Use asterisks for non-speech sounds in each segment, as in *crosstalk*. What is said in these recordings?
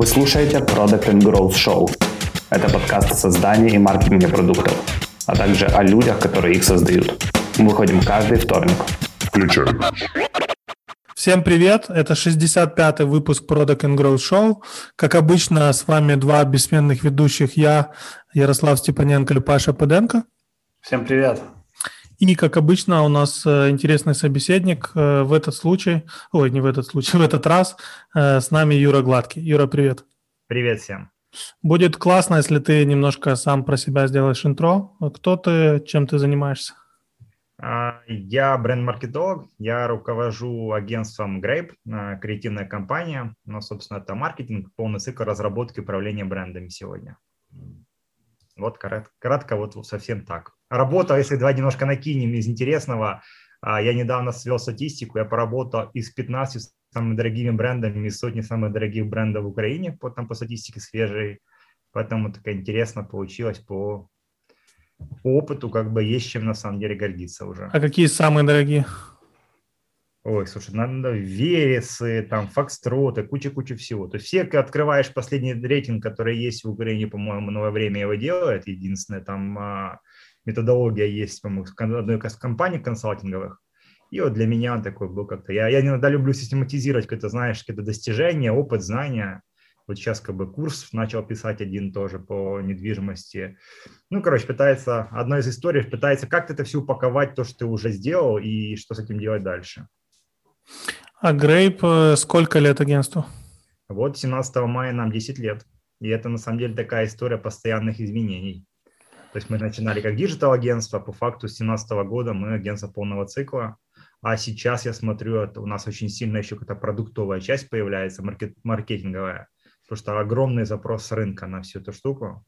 Вы слушаете Product and Growth Show. Это подкаст о создании и маркетинге продуктов, а также о людях, которые их создают. Мы выходим каждый вторник. Включаем. Всем привет, это 65-й выпуск Product and Growth Show. Как обычно, с вами два бессменных ведущих, я, Ярослав Степаненко и Паша Паденко. Всем привет. И, как обычно, у нас э, интересный собеседник э, в этот случай, ой, не в этот случай, *laughs* в этот раз э, с нами Юра Гладкий. Юра, привет. Привет всем. Будет классно, если ты немножко сам про себя сделаешь интро. Кто ты, чем ты занимаешься? А, я бренд-маркетолог, я руковожу агентством Grape, креативная компания, но, собственно, это маркетинг, полный цикл разработки и управления брендами сегодня. Вот кратко, кратко вот совсем так. Работа, если давай немножко накинем из интересного, а, я недавно свел статистику, я поработал из 15 самыми дорогими брендами, из сотни самых дорогих брендов в Украине, по, там, по статистике свежей, поэтому такая интересно получилось по, по опыту, как бы есть чем на самом деле гордиться уже. А какие самые дорогие? Ой, слушай, надо вересы, там, фокстроты, куча-куча всего. То есть все, открываешь последний рейтинг, который есть в Украине, по-моему, новое время его делает. Единственное, там а, методология есть, по-моему, одной из компаний консалтинговых. И вот для меня такой был как-то... Я, я иногда люблю систематизировать какое-то, знаешь, какие-то достижения, опыт, знания. Вот сейчас как бы курс начал писать один тоже по недвижимости. Ну, короче, пытается, одна из историй, пытается как-то это все упаковать, то, что ты уже сделал, и что с этим делать дальше. А Грейп э, сколько лет агентству? Вот 17 мая нам 10 лет. И это на самом деле такая история постоянных изменений. То есть мы начинали как digital-агентство, по факту с 2017 года мы агентство полного цикла. А сейчас я смотрю, у нас очень сильно еще какая-то продуктовая часть появляется, маркет, маркетинговая, потому что огромный запрос рынка на всю эту штуку.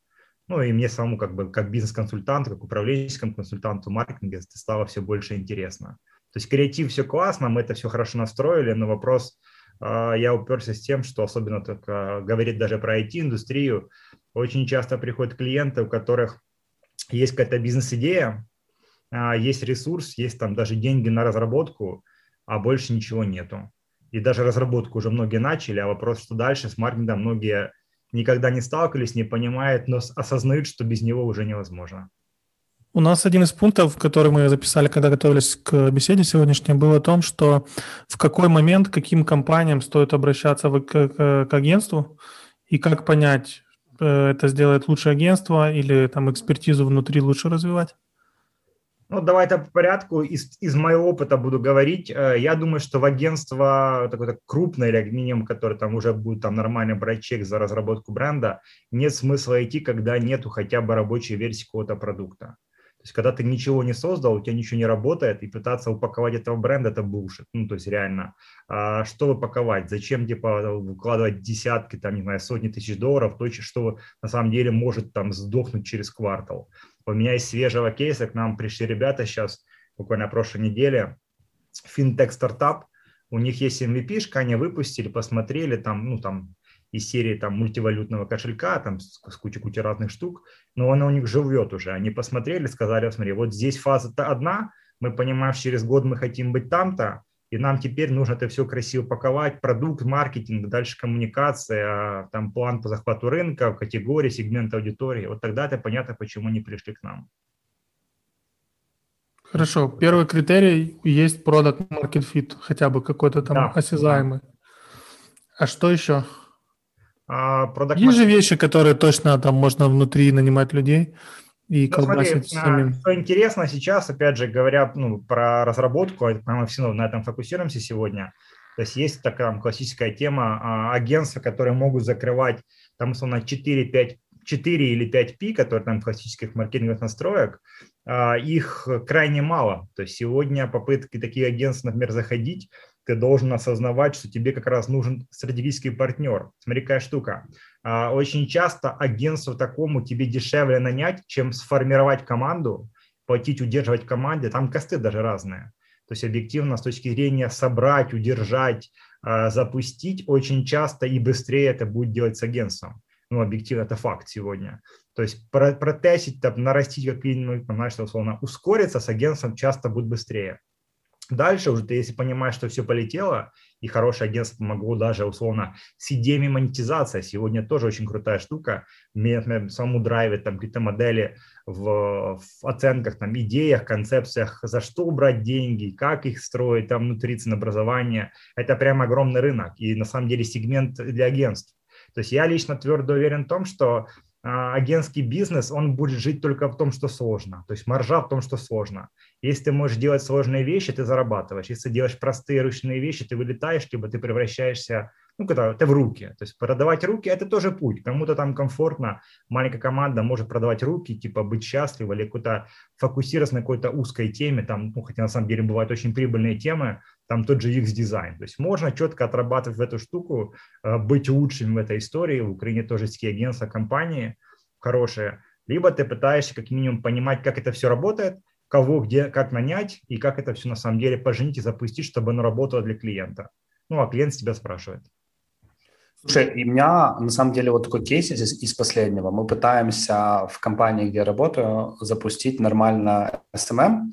Ну и мне самому как бы как бизнес-консультанту, как управленческому консультанту маркетинга это стало все больше интересно. То есть креатив все классно, мы это все хорошо настроили, но вопрос, а, я уперся с тем, что особенно так говорит даже про IT-индустрию, очень часто приходят клиенты, у которых есть какая-то бизнес-идея, а, есть ресурс, есть там даже деньги на разработку, а больше ничего нету. И даже разработку уже многие начали, а вопрос, что дальше с маркетингом многие никогда не сталкивались, не понимают, но осознают, что без него уже невозможно. У нас один из пунктов, который мы записали, когда готовились к беседе сегодняшней, был о том, что в какой момент, каким компаниям стоит обращаться к, к, к агентству и как понять, э, это сделает лучше агентство или там экспертизу внутри лучше развивать? Ну, давай это по порядку. Из, из моего опыта буду говорить. Э, я думаю, что в агентство такое крупное или минимум, которое там уже будет там нормально брать чек за разработку бренда, нет смысла идти, когда нету хотя бы рабочей версии какого-то продукта. То есть, когда ты ничего не создал, у тебя ничего не работает, и пытаться упаковать этого бренда – это булшит. Ну, то есть, реально. А что упаковать? Зачем, типа, вкладывать десятки, там, не знаю, сотни тысяч долларов, то, что на самом деле может там сдохнуть через квартал? У меня есть свежего кейса, к нам пришли ребята сейчас, буквально на прошлой неделе, финтех-стартап, у них есть MVP, они выпустили, посмотрели, там, ну, там, из серии там мультивалютного кошелька, там с, с кучей-кучей разных штук, но она у них живет уже. Они посмотрели, сказали, смотри, вот здесь фаза-то одна, мы понимаем, через год мы хотим быть там-то, и нам теперь нужно это все красиво паковать, продукт, маркетинг, дальше коммуникация, там план по захвату рынка, категории, сегмент аудитории. Вот тогда это понятно, почему они пришли к нам. Хорошо. Первый критерий есть product market fit, хотя бы какой-то там да, осязаемый. А что еще? А, Есть же вещи, которые точно там можно внутри нанимать людей и ну, колбасить смотри, самим. Что интересно сейчас, опять же, говоря ну, про разработку, мы все на этом фокусируемся сегодня. То есть есть такая классическая тема а, агентства, которые могут закрывать там, условно, 4-5 4 или 5 P, которые там классических маркетинговых настроек, а, их крайне мало. То есть сегодня попытки такие агентства, например, заходить, ты должен осознавать, что тебе как раз нужен стратегический партнер. Смотри, какая штука. А, очень часто агентству такому тебе дешевле нанять, чем сформировать команду, платить, удерживать команде. Там косты даже разные. То есть объективно с точки зрения собрать, удержать, а, запустить, очень часто и быстрее это будет делать с агентством. Ну, объективно, это факт сегодня. То есть протестить, там, нарастить какие-нибудь, знаешь, условно, ускориться с агентством часто будет быстрее. Дальше уже ты, если понимаешь, что все полетело, и хорошее агентство помогло даже условно с идеями монетизации. Сегодня тоже очень крутая штука. Меня самому драйвит там какие-то модели в, в оценках, там, идеях, концепциях, за что брать деньги, как их строить там внутри ценообразования. Это прям огромный рынок и на самом деле сегмент для агентств. То есть я лично твердо уверен в том, что агентский бизнес, он будет жить только в том, что сложно. То есть маржа в том, что сложно. Если ты можешь делать сложные вещи, ты зарабатываешь. Если ты делаешь простые ручные вещи, ты вылетаешь, либо ты превращаешься ну, когда это в руки. То есть продавать руки – это тоже путь. Кому-то там комфортно, маленькая команда может продавать руки, типа быть счастливым или какой-то фокусироваться на какой-то узкой теме, там, ну, хотя на самом деле бывают очень прибыльные темы, там тот же UX-дизайн. То есть можно четко отрабатывать в эту штуку, э, быть лучшим в этой истории. В Украине тоже есть такие агентства, компании хорошие. Либо ты пытаешься как минимум понимать, как это все работает, кого, где, как нанять и как это все на самом деле поженить и запустить, чтобы оно работало для клиента. Ну, а клиент тебя спрашивает. Слушай, у меня на самом деле вот такой кейс из, из последнего. Мы пытаемся в компании, где я работаю, запустить нормально SMM.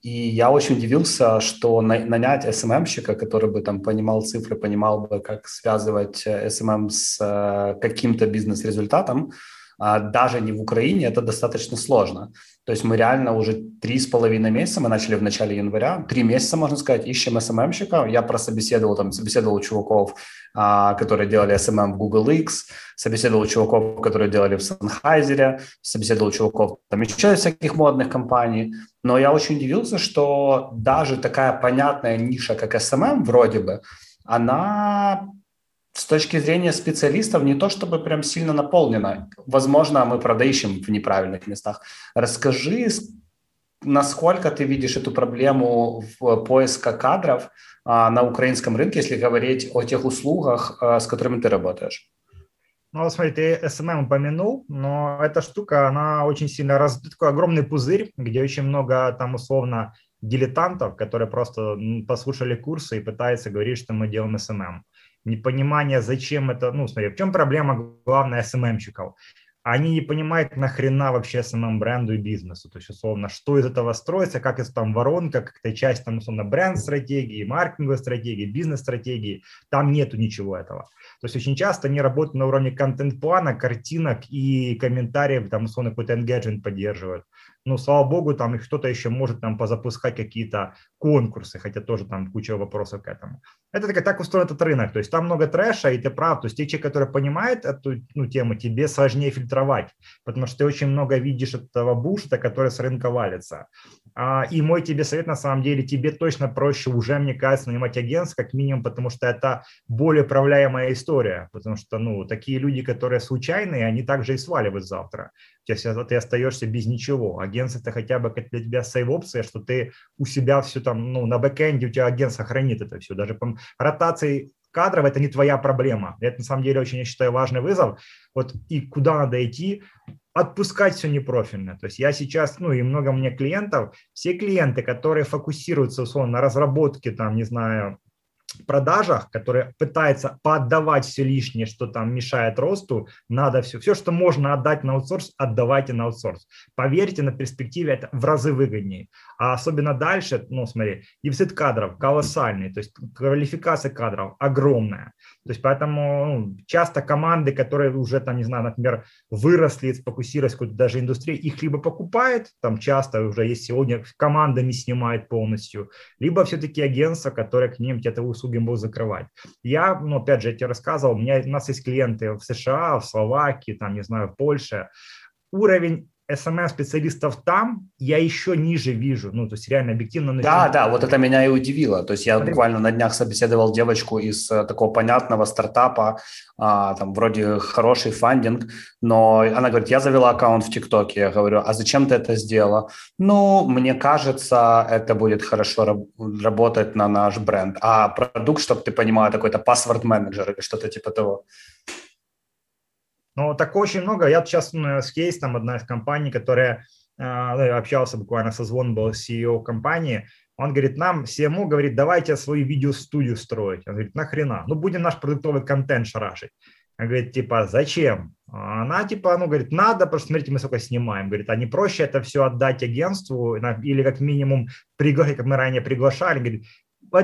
И я очень удивился, что нанять SMM-щика, который бы там понимал цифры, понимал бы, как связывать SMM с э, каким-то бизнес-результатом, даже не в Украине, это достаточно сложно. То есть мы реально уже три с половиной месяца, мы начали в начале января, три месяца, можно сказать, ищем SMM-щика. Я прособеседовал, там, собеседовал чуваков, а, которые делали SMM в Google X, собеседовал чуваков, которые делали в Sennheiser, собеседовал чуваков там еще всяких модных компаний. Но я очень удивился, что даже такая понятная ниша, как SMM вроде бы, она с точки зрения специалистов не то чтобы прям сильно наполнено. Возможно, мы продающим в неправильных местах. Расскажи, насколько ты видишь эту проблему в поиска кадров а, на украинском рынке, если говорить о тех услугах, а, с которыми ты работаешь? Ну, смотри, ты SMM упомянул, но эта штука, она очень сильно раз... такой огромный пузырь, где очень много там условно дилетантов, которые просто послушали курсы и пытаются говорить, что мы делаем SMM непонимание, зачем это, ну, смотри, в чем проблема главная SMM щиков? Они не понимают нахрена вообще SMM бренду и бизнесу, то есть, условно, что из этого строится, как это там воронка, как это часть, там, условно, бренд-стратегии, маркетинговой стратегии, бизнес-стратегии, там нету ничего этого. То есть очень часто они работают на уровне контент-плана, картинок и комментариев, там, условно, какой-то engagement поддерживают ну, слава богу, там кто-то еще может там позапускать какие-то конкурсы, хотя тоже там куча вопросов к этому. Это так, так устроен этот рынок, то есть там много трэша, и ты прав, то есть те человек, который понимает эту ну, тему, тебе сложнее фильтровать, потому что ты очень много видишь этого бушта, который с рынка валится. А, и мой тебе совет, на самом деле, тебе точно проще уже, мне кажется, нанимать агентство, как минимум, потому что это более управляемая история, потому что, ну, такие люди, которые случайные, они также и сваливают завтра. То есть ты остаешься без ничего. Агентство это хотя бы для тебя сейв-опция, что ты у себя все там, ну, на бэкэнде у тебя агентство хранит это все. Даже ротации кадров это не твоя проблема. Это на самом деле очень, я считаю, важный вызов. Вот и куда надо идти, отпускать все непрофильно. То есть я сейчас, ну и много мне клиентов, все клиенты, которые фокусируются условно на разработке, там, не знаю, продажах, которые пытаются поотдавать все лишнее, что там мешает росту, надо все, все, что можно отдать на аутсорс, отдавайте на аутсорс. Поверьте, на перспективе это в разы выгоднее. А особенно дальше, ну смотри, дефицит кадров колоссальный, то есть квалификация кадров огромная. То есть поэтому ну, часто команды, которые уже там, не знаю, например, выросли, сфокусировались какой-то даже индустрии, их либо покупает, там часто уже есть сегодня командами снимает полностью, либо все-таки агентство, которое к ним где-то услуги будут закрывать. Я, ну, опять же, я тебе рассказывал, у, меня, у нас есть клиенты в США, в Словакии, там, не знаю, в Польше. Уровень SMM-специалистов там я еще ниже вижу, ну, то есть реально объективно. Да, да, вот это меня и удивило. То есть я Смотри. буквально на днях собеседовал девочку из э, такого понятного стартапа, а, там вроде хороший фандинг, но она говорит, я завела аккаунт в ТикТоке. Я говорю, а зачем ты это сделала? Ну, мне кажется, это будет хорошо работать на наш бренд. А продукт, чтобы ты понимала, такой-то паспорт-менеджер или что-то типа того. Но так очень много. Я сейчас ну, с кейс, там одна из компаний, которая а, ну, общался буквально со звон был CEO компании, он говорит, нам CMO говорит, давайте свою видеостудию строить. Он говорит, нахрена? Ну, будем наш продуктовый контент шарашить. Он говорит, типа, зачем? Она, типа, ну, говорит, надо, просто смотрите, мы сколько снимаем. Говорит, а не проще это все отдать агентству или как минимум приглашать, как мы ранее приглашали. Говорит,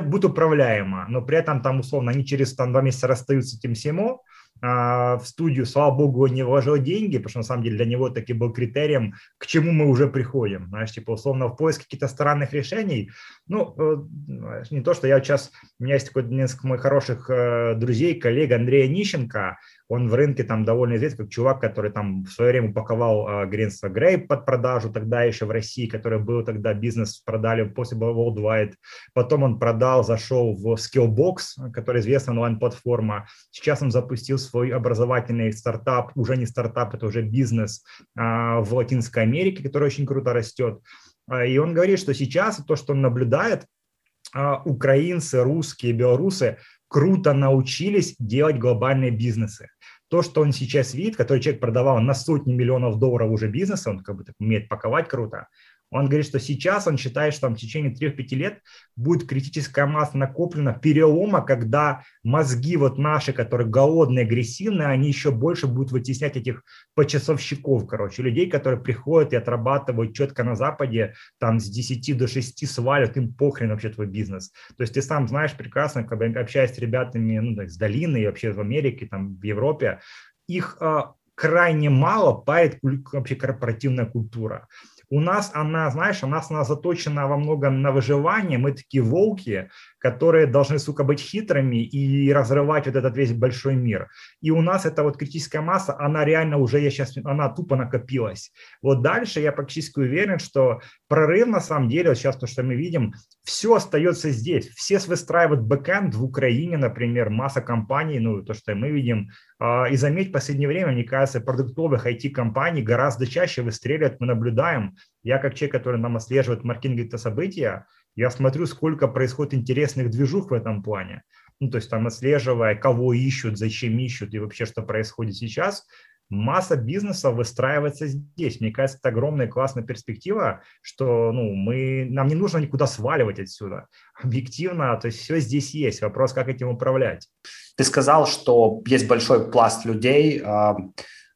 будет управляемо, но при этом там условно они через там, два месяца расстаются с этим а, в студию, слава богу, не вложил деньги, потому что на самом деле для него таки был критерием, к чему мы уже приходим. Знаешь, типа условно в поиске каких-то странных решений. Ну, э, не то, что я сейчас, у меня есть такой несколько моих хороших э, друзей, коллег Андрея Нищенко, он в рынке там довольно известен как чувак, который там в свое время упаковал э, агентство Грей под продажу тогда еще в России, который был тогда бизнес продали после Worldwide. Потом он продал, зашел в Skillbox, который известная онлайн-платформа. Сейчас он запустил свой образовательный стартап, уже не стартап, это уже бизнес а, в Латинской Америке, который очень круто растет. А, и он говорит, что сейчас то, что он наблюдает, а, украинцы, русские, белорусы круто научились делать глобальные бизнесы. То, что он сейчас видит, который человек продавал на сотни миллионов долларов уже бизнеса, он как бы так умеет паковать круто, он говорит, что сейчас он считает, что там в течение 3-5 лет будет критическая масса накоплена перелома, когда мозги вот наши, которые голодные, агрессивные, они еще больше будут вытеснять этих почасовщиков, короче, людей, которые приходят и отрабатывают четко на Западе, там с 10 до 6 свалят, им похрен вообще твой бизнес. То есть ты сам знаешь прекрасно, когда общаясь с ребятами ну, так, с долины и вообще в Америке, там в Европе, их э, крайне мало парит вообще корпоративная культура. У нас она, знаешь, у нас она заточена во многом на выживание. Мы такие волки, которые должны, сука, быть хитрыми и разрывать вот этот весь большой мир. И у нас эта вот критическая масса, она реально уже, я сейчас, она тупо накопилась. Вот дальше я практически уверен, что прорыв на самом деле, вот сейчас то, что мы видим, все остается здесь. Все выстраивают бэкэнд в Украине, например, масса компаний, ну, то, что мы видим. А, и заметь, в последнее время, мне кажется, продуктовых IT-компаний гораздо чаще выстреливают, мы наблюдаем. Я как человек, который нам отслеживает маркетинговые события, я смотрю, сколько происходит интересных движух в этом плане. Ну, то есть там отслеживая, кого ищут, зачем ищут и вообще, что происходит сейчас, масса бизнесов выстраивается здесь. Мне кажется, это огромная классная перспектива, что ну, мы, нам не нужно никуда сваливать отсюда. Объективно, то есть все здесь есть. Вопрос, как этим управлять. Ты сказал, что есть большой пласт людей э,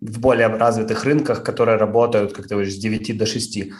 в более развитых рынках, которые работают, как ты говоришь, с 9 до 6.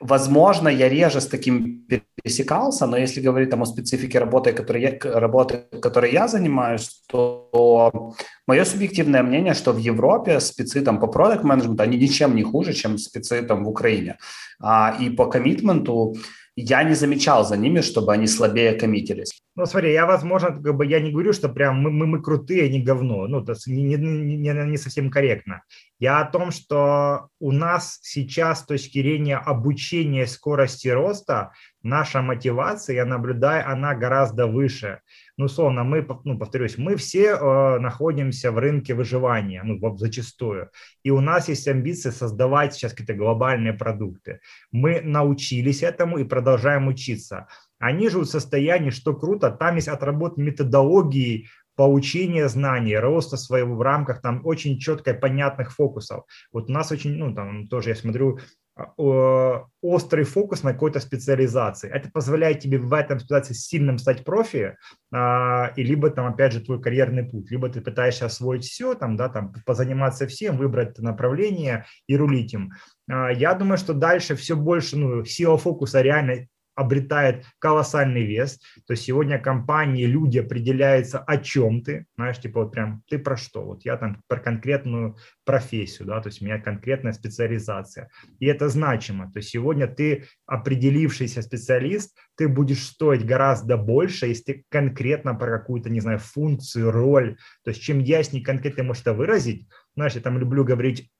Возможно, я реже с таким пересекался, но если говорить там, о специфике работы, которой я, работы, которой я занимаюсь, то мое субъективное мнение, что в Европе спецы там, по продукт менеджменту они ничем не хуже, чем спецы там, в Украине. А, и по коммитменту я не замечал за ними, чтобы они слабее коммитились. Ну, смотри, я, возможно, как бы я не говорю, что прям мы, мы, мы крутые, не говно. Ну, то есть не, не, не, не совсем корректно. Я о том, что у нас сейчас с точки зрения обучения скорости роста, наша мотивация, я наблюдаю, она гораздо выше. Ну, условно, мы, ну, повторюсь, мы все э, находимся в рынке выживания, ну, зачастую. И у нас есть амбиции создавать сейчас какие-то глобальные продукты. Мы научились этому и продолжаем учиться. Они живут в состоянии, что круто, там есть отработка методологии получения знаний, роста своего в рамках там очень четко понятных фокусов. Вот у нас очень, ну там тоже я смотрю, острый фокус на какой-то специализации. Это позволяет тебе в этом специализации сильным стать профи, а, и либо там, опять же, твой карьерный путь, либо ты пытаешься освоить все, там, да, там, позаниматься всем, выбрать направление и рулить им. А, я думаю, что дальше все больше, ну, сила фокуса реально обретает колоссальный вес. То есть сегодня компании, люди определяются, о чем ты, знаешь, типа вот прям ты про что? Вот я там про конкретную профессию, да, то есть у меня конкретная специализация. И это значимо. То есть сегодня ты определившийся специалист, ты будешь стоить гораздо больше, если ты конкретно про какую-то, не знаю, функцию, роль. То есть чем яснее конкретно можешь это выразить, знаешь, я там люблю говорить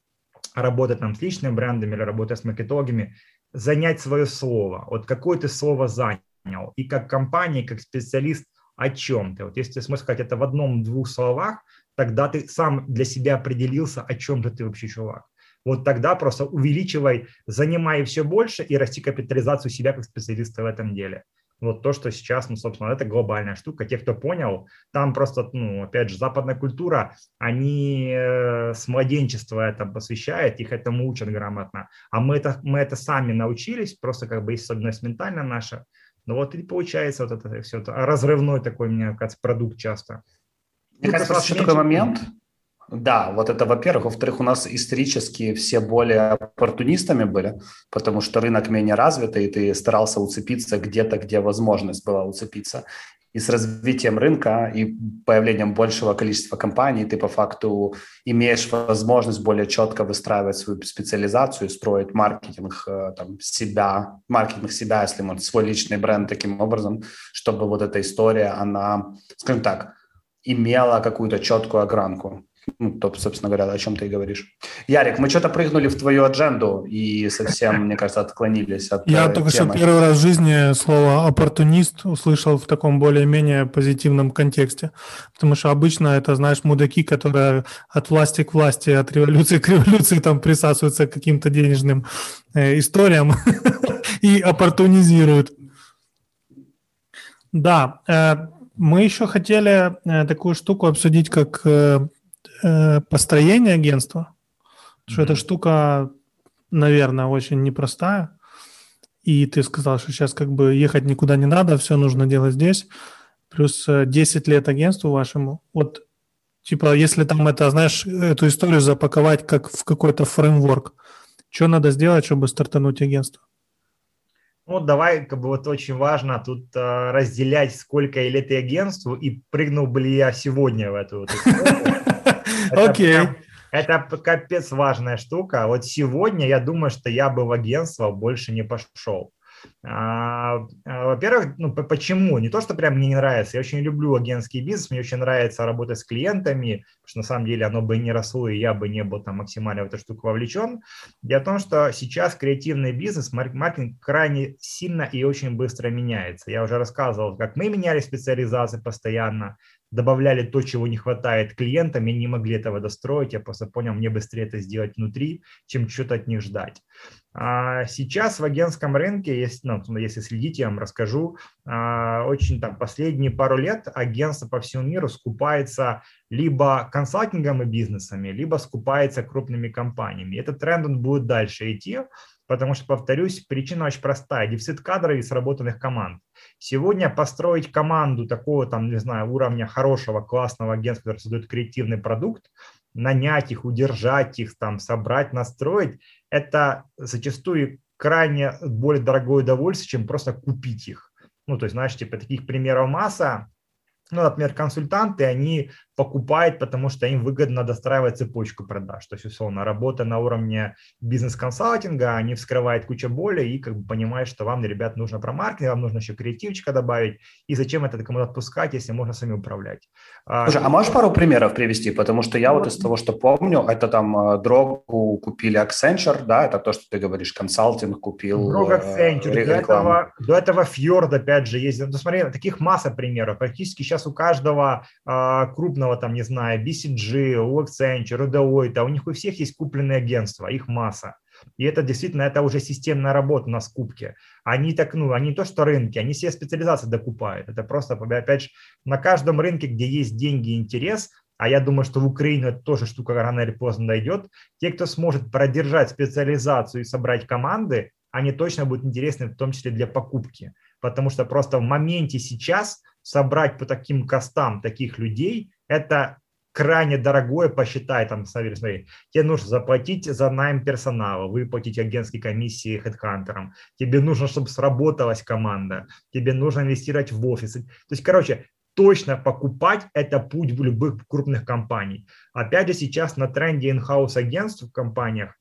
работать там с личными брендами или работать с маркетологами, занять свое слово. Вот какое ты слово занял. И как компания, как специалист о чем ты. Вот если ты сможешь сказать это в одном-двух словах, тогда ты сам для себя определился, о чем же ты вообще чувак. Вот тогда просто увеличивай, занимай все больше и расти капитализацию себя как специалиста в этом деле вот то, что сейчас, ну, собственно, это глобальная штука. Те, кто понял, там просто, ну, опять же, западная культура, они э, с младенчества это посвящают, их этому учат грамотно. А мы это, мы это сами научились, просто как бы есть особенность ментальная наша. Ну вот и получается вот это все, это разрывной такой, мне кажется, продукт часто. Мне кажется, еще такой момент, Да, вот это во-первых. Во-вторых, у нас исторически все более оппортунистами были, потому что рынок менее развитый, и ты старался уцепиться где-то, где возможность была уцепиться. И с развитием рынка и появлением большего количества компаний ты по факту имеешь возможность более четко выстраивать свою специализацию, строить маркетинг э, там, себя, маркетинг себя, если можно, свой личный бренд таким образом, чтобы вот эта история, она, скажем так, имела какую-то четкую огранку. Ну, то, собственно говоря, о чем ты и говоришь. Ярик, мы что-то прыгнули в твою адженду и совсем, мне кажется, отклонились от Я э, только что первый раз в жизни слово «оппортунист» услышал в таком более-менее позитивном контексте. Потому что обычно это, знаешь, мудаки, которые от власти к власти, от революции к революции там присасываются к каким-то денежным э, историям *laughs* и оппортунизируют. Да, э, мы еще хотели такую штуку обсудить, как э, э, построение агентства. Mm-hmm. Что эта штука, наверное, очень непростая. И ты сказал, что сейчас как бы ехать никуда не надо, все нужно делать здесь. Плюс 10 лет агентству вашему. Вот, типа, если там это, знаешь, эту историю запаковать как в какой-то фреймворк, что надо сделать, чтобы стартануть агентство? Ну, давай, как бы вот очень важно тут э, разделять, сколько лет и агентству, и прыгнул бы ли я сегодня в эту вот *laughs* Окей. Это капец важная штука. Вот сегодня я думаю, что я бы в агентство больше не пошел. А, а, во-первых, ну, почему? Не то, что прям мне не нравится. Я очень люблю агентский бизнес, мне очень нравится работать с клиентами, потому что на самом деле оно бы не росло, и я бы не был там максимально в эту штуку вовлечен. Дело в том, что сейчас креативный бизнес, маркетинг крайне сильно и очень быстро меняется. Я уже рассказывал, как мы меняли специализации постоянно, добавляли то, чего не хватает клиентам, и не могли этого достроить. Я просто понял, мне быстрее это сделать внутри, чем что-то от них ждать. А сейчас в агентском рынке, если, ну, если следите, я вам расскажу, а, очень там последние пару лет агентство по всему миру скупается либо консалтингом и бизнесами, либо скупается крупными компаниями. Этот тренд он будет дальше идти, потому что, повторюсь, причина очень простая. Дефицит кадров и сработанных команд. Сегодня построить команду такого, там, не знаю, уровня хорошего, классного агентства, который создает креативный продукт, нанять их, удержать их, там, собрать, настроить, это зачастую крайне более дорогое удовольствие, чем просто купить их. Ну, то есть, знаешь, типа таких примеров масса. Ну, например, консультанты, они покупают, потому что им выгодно достраивать цепочку продаж. То есть, условно, работа на уровне бизнес-консалтинга, они вскрывают кучу боли и как бы понимают, что вам, ребят, нужно про маркетинг, вам нужно еще креативчика добавить, и зачем это кому-то отпускать, если можно сами управлять. А, Слушай, а можешь пару примеров привести? Потому что я вот из того, что помню, это там э, Дрогу купили Accenture, да, это то, что ты говоришь, консалтинг купил. Дрог э, Accenture, до этого, до этого Fjord, опять же, есть. Ну, смотри, таких масса примеров. Практически сейчас у каждого а, крупного крупного, там, не знаю, BCG, у Accenture, у Deloitte, у них у всех есть купленные агентства, их масса. И это действительно, это уже системная работа на скупке. Они так, ну, они не то, что рынки, они все специализации докупают. Это просто, опять же, на каждом рынке, где есть деньги и интерес, а я думаю, что в Украину это тоже штука рано или поздно дойдет, те, кто сможет продержать специализацию и собрать команды, они точно будут интересны, в том числе для покупки. Потому что просто в моменте сейчас собрать по таким костам таких людей, это крайне дорогое, посчитай, там, смотри, смотри, тебе нужно заплатить за найм персонала, выплатить агентской комиссии хедхантерам, тебе нужно, чтобы сработалась команда, тебе нужно инвестировать в офисы. То есть, короче, точно покупать – это путь любых крупных компаний. Опять же, сейчас на тренде in-house агентств в компаниях,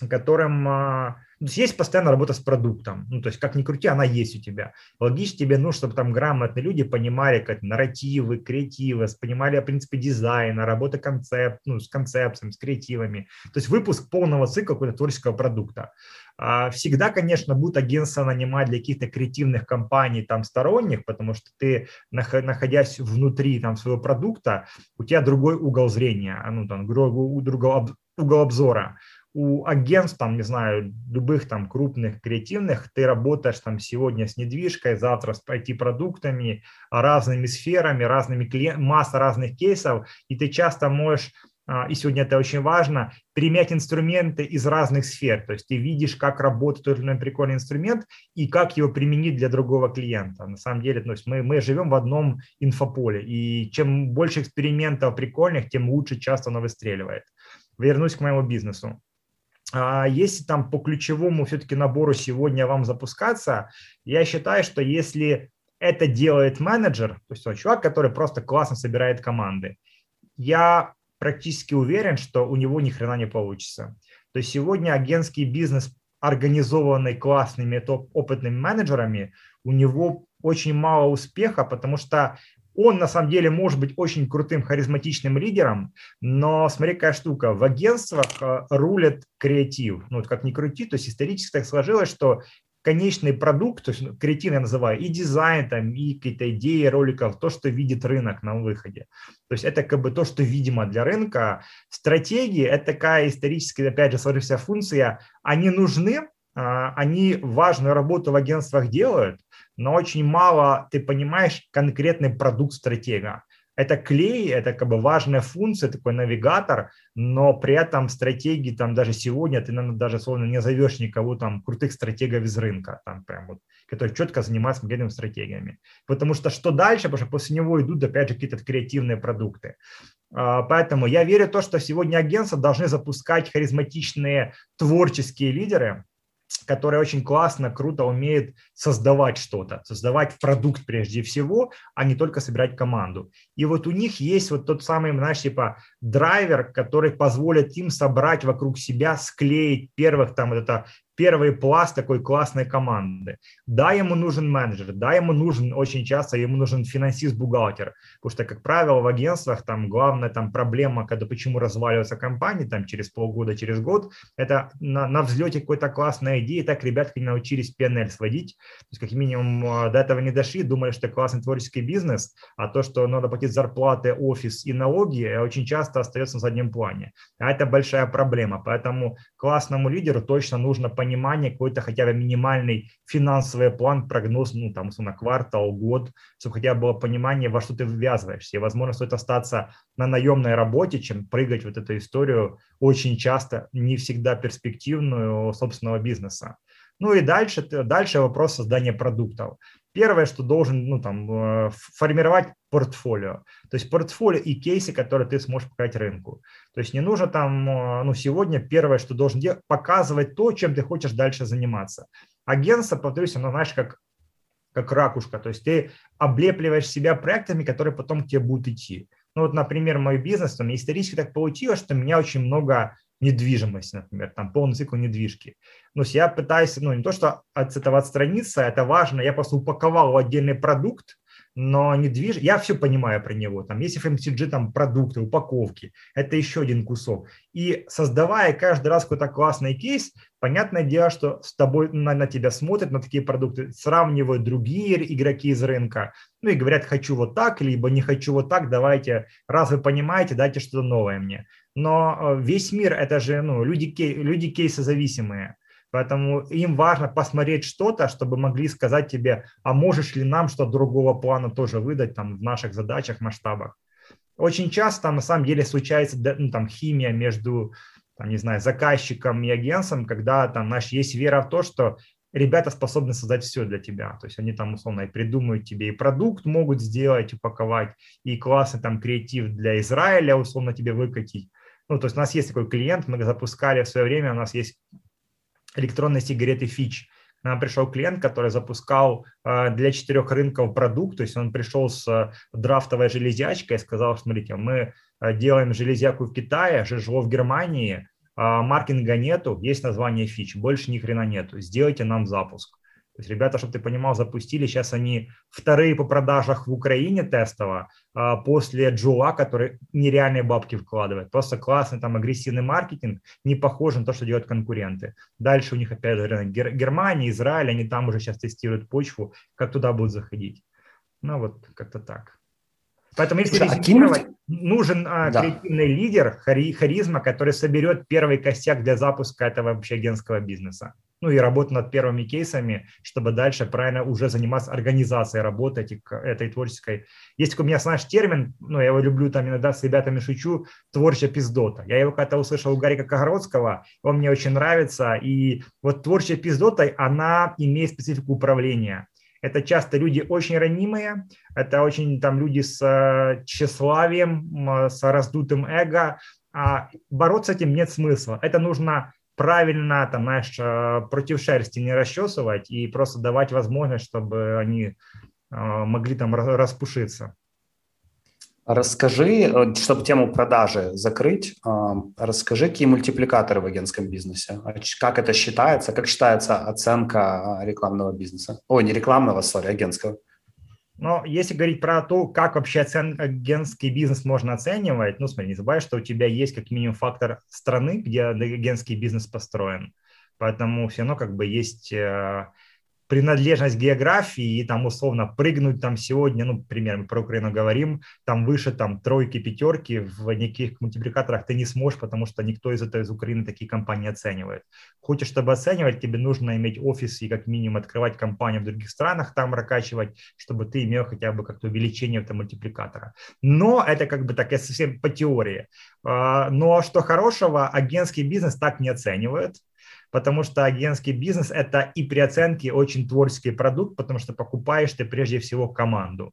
которым а, то есть есть постоянно работа с продуктом. Ну, то есть, как ни крути, она есть у тебя. Логично тебе нужно, чтобы там грамотные люди понимали как нарративы, креативы, понимали, в принципе, дизайна, работа концепт, ну, с концепциями, с креативами. То есть выпуск полного цикла какого-то творческого продукта. А, всегда, конечно, будут агентства нанимать для каких-то креативных компаний там сторонних, потому что ты, находясь внутри там своего продукта, у тебя другой угол зрения, ну, там, другой угол обзора у агентств, там, не знаю, любых там крупных креативных, ты работаешь там сегодня с недвижкой, завтра с IT-продуктами, разными сферами, разными клиентами, масса разных кейсов, и ты часто можешь а, и сегодня это очень важно, применять инструменты из разных сфер. То есть ты видишь, как работает тот или иной прикольный инструмент и как его применить для другого клиента. На самом деле, то есть мы, мы живем в одном инфополе, и чем больше экспериментов прикольных, тем лучше часто оно выстреливает. Вернусь к моему бизнесу. А если там по ключевому все-таки набору сегодня вам запускаться, я считаю, что если это делает менеджер, то есть он чувак, который просто классно собирает команды, я практически уверен, что у него ни хрена не получится. То есть сегодня агентский бизнес, организованный классными топ-опытными менеджерами, у него очень мало успеха, потому что он на самом деле может быть очень крутым, харизматичным лидером, но смотри, какая штука, в агентствах э, рулит креатив. Ну, вот как ни крути, то есть исторически так сложилось, что конечный продукт, то есть ну, креатив я называю, и дизайн, там, и какие-то идеи роликов, то, что видит рынок на выходе. То есть это как бы то, что видимо для рынка. Стратегии – это такая историческая, опять же, сложившаяся функция. Они нужны, они важную работу в агентствах делают, но очень мало ты понимаешь конкретный продукт стратега. Это клей, это как бы важная функция, такой навигатор, но при этом стратегии там даже сегодня ты, наверное, даже словно не зовешь никого там крутых стратегов из рынка, там прям вот, которые четко занимаются конкретными стратегиями. Потому что что дальше? Потому что после него идут опять же какие-то креативные продукты. А, поэтому я верю в то, что сегодня агентства должны запускать харизматичные творческие лидеры, которые очень классно, круто умеют создавать что-то, создавать продукт прежде всего, а не только собирать команду. И вот у них есть вот тот самый, знаешь, типа драйвер, который позволит им собрать вокруг себя, склеить первых там вот это первый пласт такой классной команды. Да, ему нужен менеджер, да, ему нужен очень часто, ему нужен финансист-бухгалтер, потому что, как правило, в агентствах там главная там проблема, когда почему разваливаются компании там через полгода, через год, это на, на взлете какой-то классной идеи, так ребятки не научились PNL сводить, то есть как минимум а, до этого не дошли, думали, что классный творческий бизнес, а то, что надо платить зарплаты, офис и налоги, э, очень часто остается на заднем плане. А это большая проблема, поэтому классному лидеру точно нужно понимать, понимание, какой-то хотя бы минимальный финансовый план, прогноз, ну, там, на квартал, год, чтобы хотя бы было понимание, во что ты ввязываешься. И, возможно, стоит остаться на наемной работе, чем прыгать вот эту историю очень часто, не всегда перспективную собственного бизнеса. Ну и дальше, дальше вопрос создания продуктов. Первое, что должен ну, там, э, формировать портфолио. То есть портфолио и кейсы, которые ты сможешь показать рынку. То есть не нужно там, э, ну, сегодня первое, что должен делать, показывать то, чем ты хочешь дальше заниматься. Агентство, повторюсь, оно, знаешь, как, как ракушка. То есть ты облепливаешь себя проектами, которые потом к тебе будут идти. Ну вот, например, мой бизнес, там исторически так получилось, что меня очень много недвижимость, например, там полный цикл недвижки. Ну, я пытаюсь, ну не то, что от этого отстраниться, это важно, я просто упаковал отдельный продукт, но недвиж... я все понимаю про него. Там есть FMCG, там продукты, упаковки. Это еще один кусок. И создавая каждый раз какой-то классный кейс, понятное дело, что с тобой на, на тебя смотрят на такие продукты, сравнивают другие игроки из рынка, ну и говорят, хочу вот так, либо не хочу вот так, давайте, раз вы понимаете, дайте что-то новое мне. Но э, весь мир это же ну, люди, люди кейсозависимые. Поэтому им важно посмотреть что-то, чтобы могли сказать тебе, а можешь ли нам что-то другого плана тоже выдать там в наших задачах, масштабах. Очень часто на самом деле случается ну, там, химия между там, не знаю, заказчиком и агентством, когда там, знаешь, есть вера в то, что ребята способны создать все для тебя. То есть они там условно и придумают тебе и продукт могут сделать, упаковать, и классный там креатив для Израиля условно тебе выкатить. Ну, то есть у нас есть такой клиент, мы запускали в свое время, у нас есть электронной сигареты Фич. К нам пришел клиент, который запускал э, для четырех рынков продукт, то есть он пришел с э, драфтовой железячкой и сказал, смотрите, мы э, делаем железяку в Китае, жижло в Германии, а маркетинга нету, есть название фич, больше ни хрена нету, сделайте нам запуск. То есть ребята, чтобы ты понимал, запустили, сейчас они вторые по продажах в Украине тестово, а после Джула, который нереальные бабки вкладывает. Просто классный там агрессивный маркетинг, не похож на то, что делают конкуренты. Дальше у них опять же рынок Германия, Израиль, они там уже сейчас тестируют почву, как туда будут заходить. Ну вот как-то так. Поэтому если Слушай, резюмировать, а нужен а, да. креативный лидер, хари, харизма, который соберет первый костяк для запуска этого вообще агентского бизнеса. Ну и работа над первыми кейсами, чтобы дальше правильно уже заниматься организацией работы этой, этой творческой. Есть у меня, знаешь, термин, ну я его люблю там иногда с ребятами шучу, творческая пиздота. Я его когда-то услышал у Гарика Когородского, он мне очень нравится, и вот творческая пиздота, она имеет специфику управления. Это часто люди очень ранимые, это очень там люди с э, тщеславием, с раздутым эго. А бороться с этим нет смысла. Это нужно правильно, там, знаешь, э, против шерсти не расчесывать и просто давать возможность, чтобы они э, могли там распушиться. Расскажи, э, чтобы тему продажи закрыть, расскажи, какие мультипликаторы в агентском бизнесе, а как это считается, как считается оценка рекламного бизнеса, ой, не рекламного, сори, агентского. Но если говорить про то, как вообще оцен... агентский бизнес можно оценивать, ну смотри, не забывай, что у тебя есть как минимум фактор страны, где агентский бизнес построен. Поэтому все равно как бы есть э, принадлежность географии и там условно прыгнуть там сегодня, ну, примерно про Украину говорим, там выше там тройки, пятерки в никаких мультипликаторах ты не сможешь, потому что никто из этого из Украины такие компании оценивает. Хочешь, чтобы оценивать, тебе нужно иметь офис и как минимум открывать компании в других странах, там прокачивать, чтобы ты имел хотя бы как-то увеличение этого мультипликатора. Но это как бы так, я совсем по теории. А, но что хорошего, агентский бизнес так не оценивает, потому что агентский бизнес – это и при оценке очень творческий продукт, потому что покупаешь ты прежде всего команду.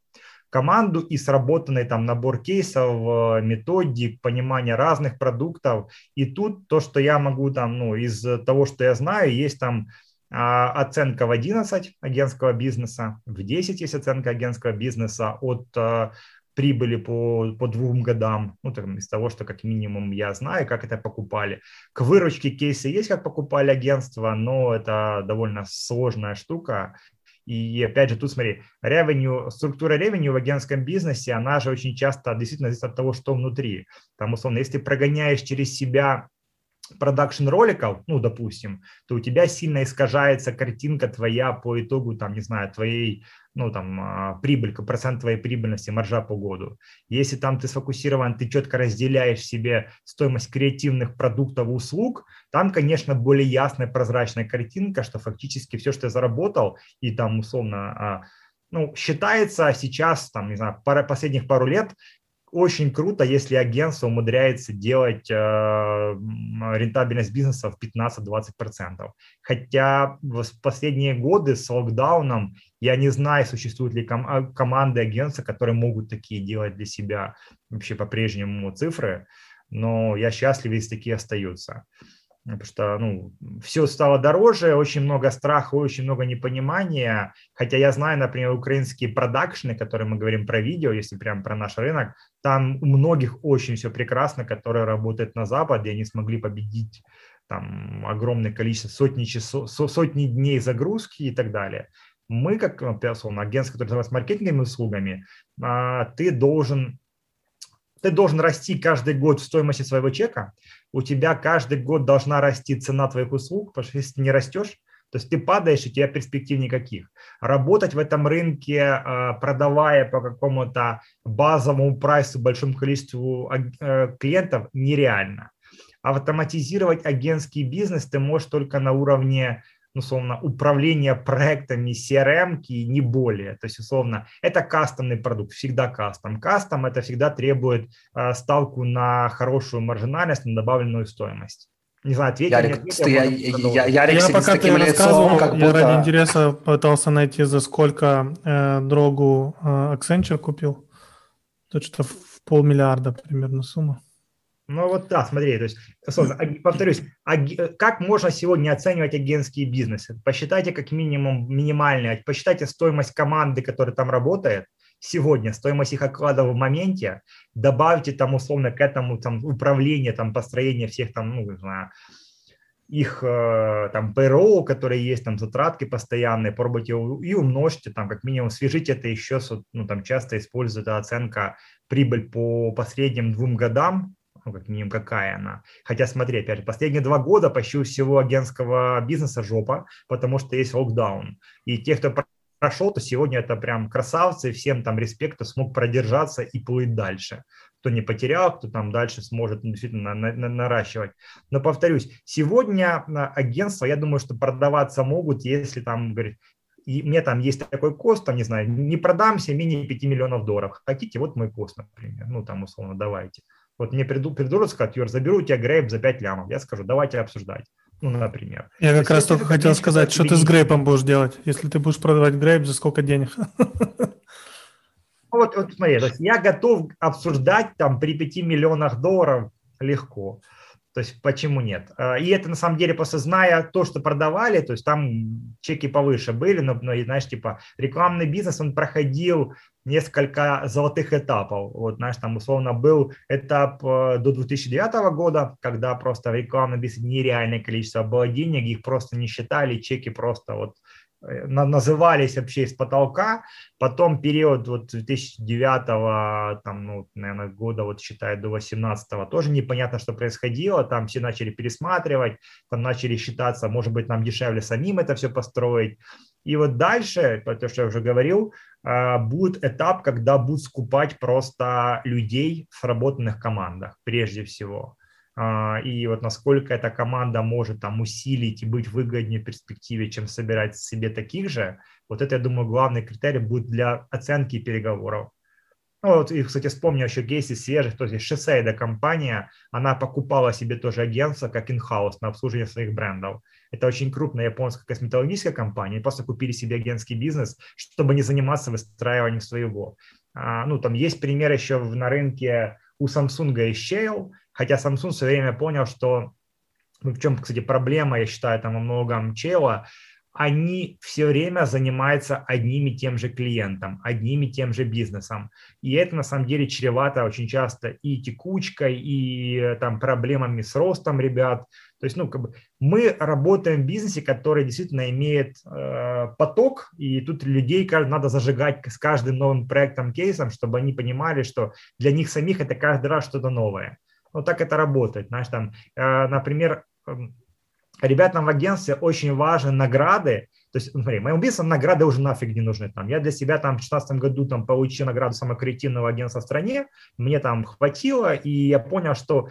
Команду и сработанный там набор кейсов, э, методик, понимание разных продуктов. И тут то, что я могу там, ну, из того, что я знаю, есть там а, оценка в 11 агентского бизнеса, в 10 есть оценка агентского бизнеса от э, прибыли по, по двум годам, ну, там, из того, что как минимум я знаю, как это покупали. К выручке кейсы есть, как покупали агентство, но это довольно сложная штука. И опять же, тут смотри, revenue, структура revenue в агентском бизнесе, она же очень часто действительно зависит от того, что внутри. Там, условно, если ты прогоняешь через себя продакшн роликов, ну, допустим, то у тебя сильно искажается картинка твоя по итогу, там, не знаю, твоей, ну, там, а, прибыль, процент твоей прибыльности, маржа по году. Если там ты сфокусирован, ты четко разделяешь себе стоимость креативных продуктов и услуг, там, конечно, более ясная, прозрачная картинка, что фактически все, что я заработал, и там, условно, а, ну, считается сейчас, там, не знаю, пара, последних пару лет, очень круто, если агентство умудряется делать э, рентабельность бизнеса в 15-20%. Хотя в последние годы с локдауном я не знаю, существуют ли ком- а, команды агентства, которые могут такие делать для себя вообще по-прежнему цифры, но я счастлив, если такие остаются потому что ну, все стало дороже, очень много страха, очень много непонимания. Хотя я знаю, например, украинские продакшны, которые мы говорим про видео, если прям про наш рынок, там у многих очень все прекрасно, которые работают на Западе, они смогли победить там огромное количество, сотни, часов, сотни дней загрузки и так далее. Мы, как условно, агентство, которое занимается маркетинговыми услугами, а, ты должен ты должен расти каждый год в стоимости своего чека, у тебя каждый год должна расти цена твоих услуг, потому что если ты не растешь, то есть ты падаешь, и у тебя перспектив никаких. Работать в этом рынке, а, продавая по какому-то базовому прайсу большому количеству э, клиентов, нереально. Автоматизировать агентский бизнес ты можешь только на уровне условно, управление проектами CRM не более. То есть, условно, это кастомный продукт, всегда кастом. Кастом это всегда требует э, ставку на хорошую маржинальность, на добавленную стоимость. Не знаю, ответил, Ярик, не ответил, я, я, я, Ярик я пока ты рассказывал, как будто... я ради интереса пытался найти, за сколько э, Дрогу э, Accenture купил. То что в полмиллиарда примерно сумма. Ну вот да, смотри, то есть, повторюсь, как можно сегодня оценивать агентские бизнесы? Посчитайте как минимум минимальный, посчитайте стоимость команды, которая там работает, сегодня, стоимость их оклада в моменте, добавьте там условно к этому там управление, там построение всех там, ну, не знаю, их э, там ПРО, которые есть, там затратки постоянные, пробуйте и умножьте, там как минимум свяжите это еще, ну там часто используется оценка прибыль по последним двум годам, ну, как минимум, какая она. Хотя, смотри, опять же, последние два года почти у всего агентского бизнеса жопа, потому что есть локдаун. И те, кто прошел, то сегодня это прям красавцы, всем там респект, кто смог продержаться и плыть дальше. кто не потерял, кто там дальше сможет ну, действительно на, на, наращивать. Но повторюсь, сегодня агентства, я думаю, что продаваться могут, если там, говорит, и мне там есть такой кост, там, не знаю, не продамся менее 5 миллионов долларов. Хотите, вот мой кост, например. Ну, там, условно, давайте. Вот мне приду, придут, скажут, Юр, заберу у тебя грейп за 5 лямов. Я скажу, давайте обсуждать. Ну, например. Я как раз только хотел сказать, что ты с грейпом будешь делать, если ты будешь продавать грейп, за сколько денег? Ну, вот, вот смотри, то есть я готов обсуждать там при 5 миллионах долларов легко. То есть почему нет? А, и это на самом деле просто зная то, что продавали, то есть там чеки повыше были, но, но знаешь, типа рекламный бизнес, он проходил несколько золотых этапов. Вот, знаешь, там условно был этап э, до 2009 года, когда просто в рекламном бизнесе нереальное количество было денег, их просто не считали, чеки просто вот Э, назывались вообще из потолка. Потом период вот 2009, там, ну, наверное, года, вот считаю, до 2018 тоже непонятно, что происходило. Там все начали пересматривать, там начали считаться, может быть, нам дешевле самим это все построить. И вот дальше, то, что я уже говорил, а, будет этап, когда будут скупать просто людей в сработанных командах, прежде всего. А, и вот насколько эта команда может там усилить и быть выгоднее в перспективе, чем собирать себе таких же, вот это, я думаю, главный критерий будет для оценки переговоров. Ну, вот, и, кстати, вспомнил еще кейсы свежих, то есть Шосейда компания, она покупала себе тоже агентство как in-house на обслуживание своих брендов. Это очень крупная японская косметологическая компания, просто купили себе агентский бизнес, чтобы не заниматься выстраиванием своего. А, ну, там есть пример еще на рынке у Samsung и Shale, Хотя Samsung все время понял, что ну, в чем, кстати, проблема, я считаю, там во многом чела, они все время занимаются одним и тем же клиентом, одним и тем же бизнесом. И это на самом деле чревато очень часто и текучкой, и там проблемами с ростом ребят. То есть, ну, как бы мы работаем в бизнесе, который действительно имеет э, поток, и тут людей надо зажигать с каждым новым проектом, кейсом, чтобы они понимали, что для них самих это каждый раз что-то новое. Вот так это работает. Знаешь, там, э, например, эм, ребятам в агентстве очень важны награды. То есть, смотри, моим бизнесам награды уже нафиг не нужны. Там, я для себя там в 2016 году там, получил награду самого креативного агентства в стране, мне там хватило, и я понял, что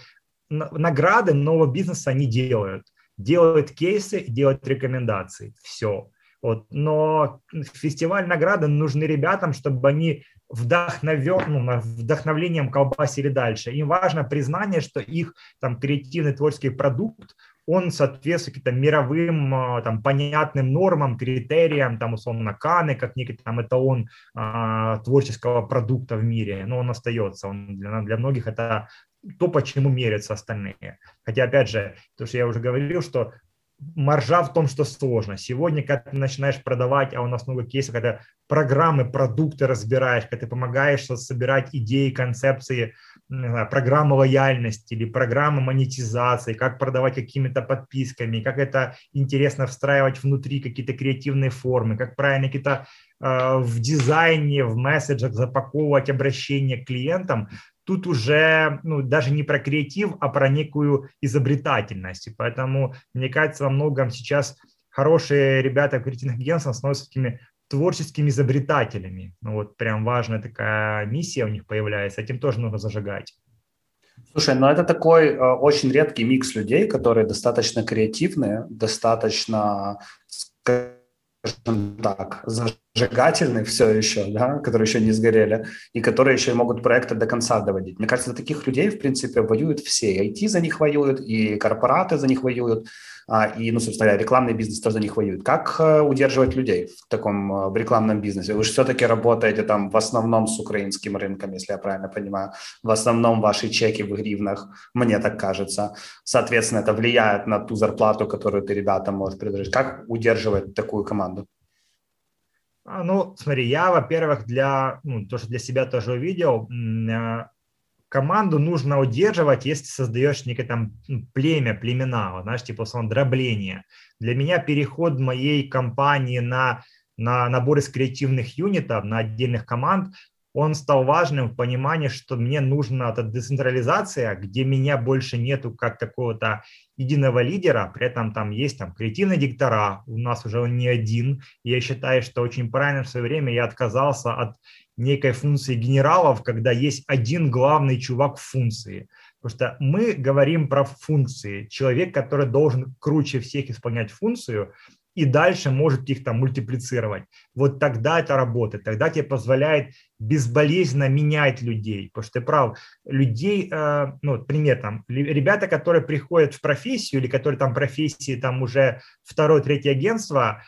награды нового бизнеса не делают. Делают кейсы, делают рекомендации. Все. Вот. Но фестиваль награды нужны ребятам, чтобы они вдохновен, ну, вдохновлением колбасили дальше. Им важно признание, что их там креативный творческий продукт, он соответствует каким-то мировым а, там, понятным нормам, критериям, там, условно, Каны, как некий там эталон а, творческого продукта в мире, но он остается. Он для, для многих это то, почему мерятся остальные. Хотя, опять же, то, что я уже говорил, что маржа в том, что сложно. Сегодня, когда ты начинаешь продавать, а у нас много кейсов, когда программы, продукты разбираешь, когда ты помогаешь собирать идеи, концепции, знаю, программы лояльности или программы монетизации, как продавать какими-то подписками, как это интересно встраивать внутри какие-то креативные формы, как правильно какие-то э, в дизайне, в месседжах запаковывать обращения к клиентам, тут уже ну, даже не про креатив, а про некую изобретательность. И поэтому, мне кажется, во многом сейчас хорошие ребята в креативных агентствах становятся такими творческими изобретателями. Ну, вот прям важная такая миссия у них появляется, этим тоже нужно зажигать. Слушай, ну это такой э, очень редкий микс людей, которые достаточно креативные, достаточно, скажем так, зажигательные все еще, да, которые еще не сгорели, и которые еще могут проекты до конца доводить. Мне кажется, таких людей, в принципе, воюют все. И IT за них воюют, и корпораты за них воюют, а, и, ну, собственно говоря, рекламный бизнес тоже за них воюет. Как э, удерживать людей в таком э, рекламном бизнесе? Вы же все-таки работаете там в основном с украинским рынком, если я правильно понимаю. В основном ваши чеки в гривнах, мне так кажется. Соответственно, это влияет на ту зарплату, которую ты ребятам можешь предложить. Как удерживать такую команду? А, ну, смотри, я, во-первых, для, ну, то, что для себя тоже увидел, э, команду нужно удерживать, если создаешь некое там племя, племена, вот, знаешь, типа условно дробление. Для меня переход моей компании на, на набор из креативных юнитов, на отдельных команд, он стал важным в понимании, что мне нужна эта децентрализация, где меня больше нету как какого-то единого лидера, при этом там есть там креативные диктора, у нас уже он не один. Я считаю, что очень правильно в свое время я отказался от некой функции генералов, когда есть один главный чувак в функции. Потому что мы говорим про функции. Человек, который должен круче всех исполнять функцию, и дальше может их там мультиплицировать. Вот тогда это работает, тогда тебе позволяет безболезненно менять людей, потому что ты прав, людей, э, ну, пример там, ребята, которые приходят в профессию или которые там профессии там уже второе, третье агентство,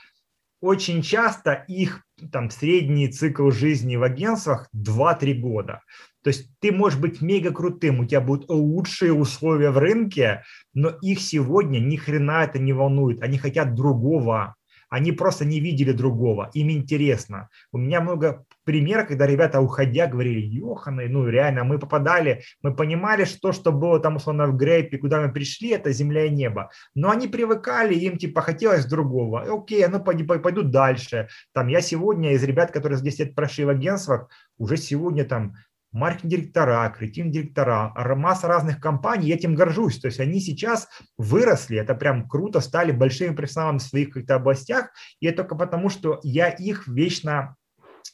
очень часто их там средний цикл жизни в агентствах 2-3 года. То есть ты можешь быть мега крутым, у тебя будут лучшие условия в рынке, но их сегодня ни хрена это не волнует, они хотят другого. Они просто не видели другого, им интересно. У меня много примеров, когда ребята, уходя, говорили, Йоханы, ну реально, мы попадали, мы понимали, что, что было там условно в Грейпе, куда мы пришли, это земля и небо. Но они привыкали, им типа хотелось другого. Окей, ну пойду, дальше. Там я сегодня из ребят, которые 10 лет прошли в агентствах, уже сегодня там маркетинг-директора, креативные-директора, масса разных компаний, я этим горжусь. То есть они сейчас выросли, это прям круто, стали большими профессионалами в своих каких-то областях, и это только потому, что я их вечно,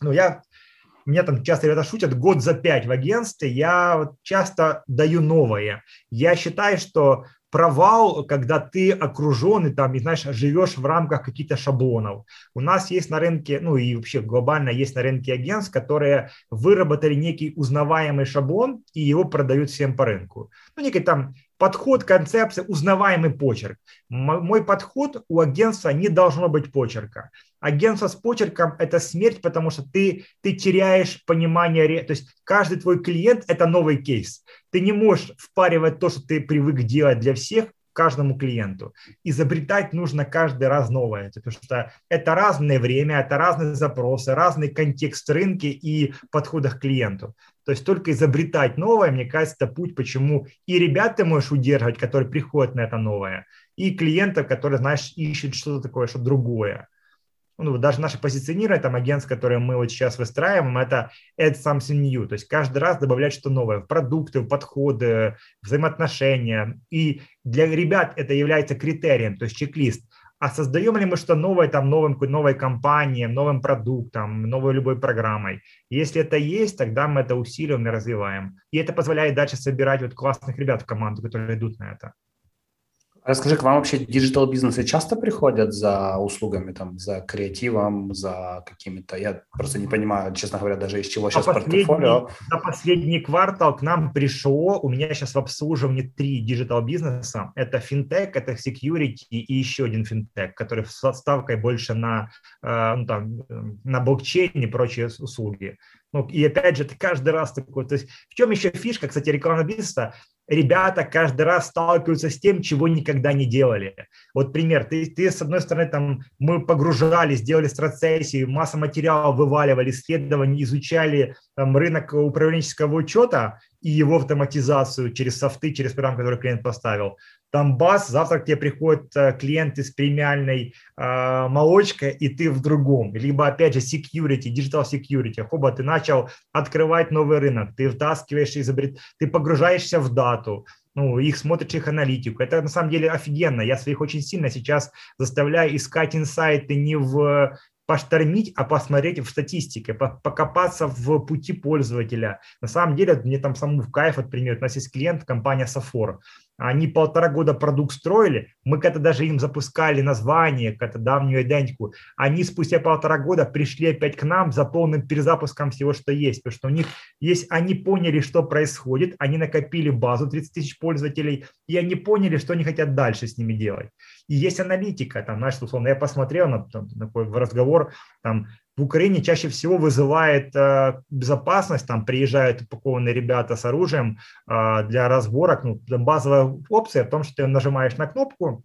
ну, я меня там часто ребята шутят, год за пять в агентстве, я часто даю новое. Я считаю, что провал, когда ты окружен и там, и, знаешь, живешь в рамках каких-то шаблонов. У нас есть на рынке, ну и вообще глобально есть на рынке агентств, которые выработали некий узнаваемый шаблон и его продают всем по рынку. Ну, некий там подход, концепция, узнаваемый почерк. Мой подход у агентства не должно быть почерка. Агентство с почерком – это смерть, потому что ты, ты теряешь понимание, то есть каждый твой клиент – это новый кейс. Ты не можешь впаривать то, что ты привык делать для всех, каждому клиенту. Изобретать нужно каждый раз новое, потому что это разное время, это разные запросы, разный контекст рынка и подходах к клиенту. То есть только изобретать новое, мне кажется, это путь, почему и ребят ты можешь удерживать, которые приходят на это новое, и клиентов, которые, знаешь, ищут что-то такое, что другое ну, даже наше позиционирование, там, агентств, которые мы вот сейчас выстраиваем, это add something new, то есть каждый раз добавлять что-то новое в продукты, в подходы, взаимоотношения. И для ребят это является критерием, то есть чек-лист. А создаем ли мы что новое там новым, новой компанией, новым продуктом, новой любой программой? Если это есть, тогда мы это усиливаем и развиваем. И это позволяет дальше собирать вот классных ребят в команду, которые идут на это. Расскажи, к вам вообще digital бизнесы часто приходят за услугами, там, за креативом, за какими-то... Я просто не понимаю, честно говоря, даже из чего сейчас портфолио. За последний квартал к нам пришло, у меня сейчас в обслуживании три digital бизнеса. Это финтех, это security и еще один финтех, который с ставкой больше на, э, ну, там, на блокчейн и прочие услуги. Ну, и опять же, ты каждый раз такой, то есть в чем еще фишка, кстати, рекламного бизнеса, ребята каждый раз сталкиваются с тем, чего никогда не делали. Вот пример, ты, ты с одной стороны, там, мы погружались, делали стратсессии, масса материалов вываливали, исследования, изучали там, рынок управленческого учета и его автоматизацию через софты, через программу, которую клиент поставил бас, завтра к тебе приходят э, клиенты с премиальной э, молочкой, и ты в другом. Либо, опять же, security, digital security. Хоба, ты начал открывать новый рынок, ты втаскиваешь, изобрет... ты погружаешься в дату, ну, их смотришь, их аналитику. Это на самом деле офигенно. Я своих очень сильно сейчас заставляю искать инсайты не в поштормить, а посмотреть в статистике, покопаться в пути пользователя. На самом деле, мне там самому в кайф, например, у нас есть клиент, компания Сафор. Они полтора года продукт строили, мы когда даже им запускали название, как-то давнюю идентику, они спустя полтора года пришли опять к нам за полным перезапуском всего, что есть, потому что у них есть, они поняли, что происходит, они накопили базу 30 тысяч пользователей, и они поняли, что они хотят дальше с ними делать. И есть аналитика, там, знаешь, условно, я посмотрел на, там, такой разговор, там, в Украине чаще всего вызывает э, безопасность, там приезжают упакованные ребята с оружием э, для разборок. Ну, базовая опция в том, что ты нажимаешь на кнопку,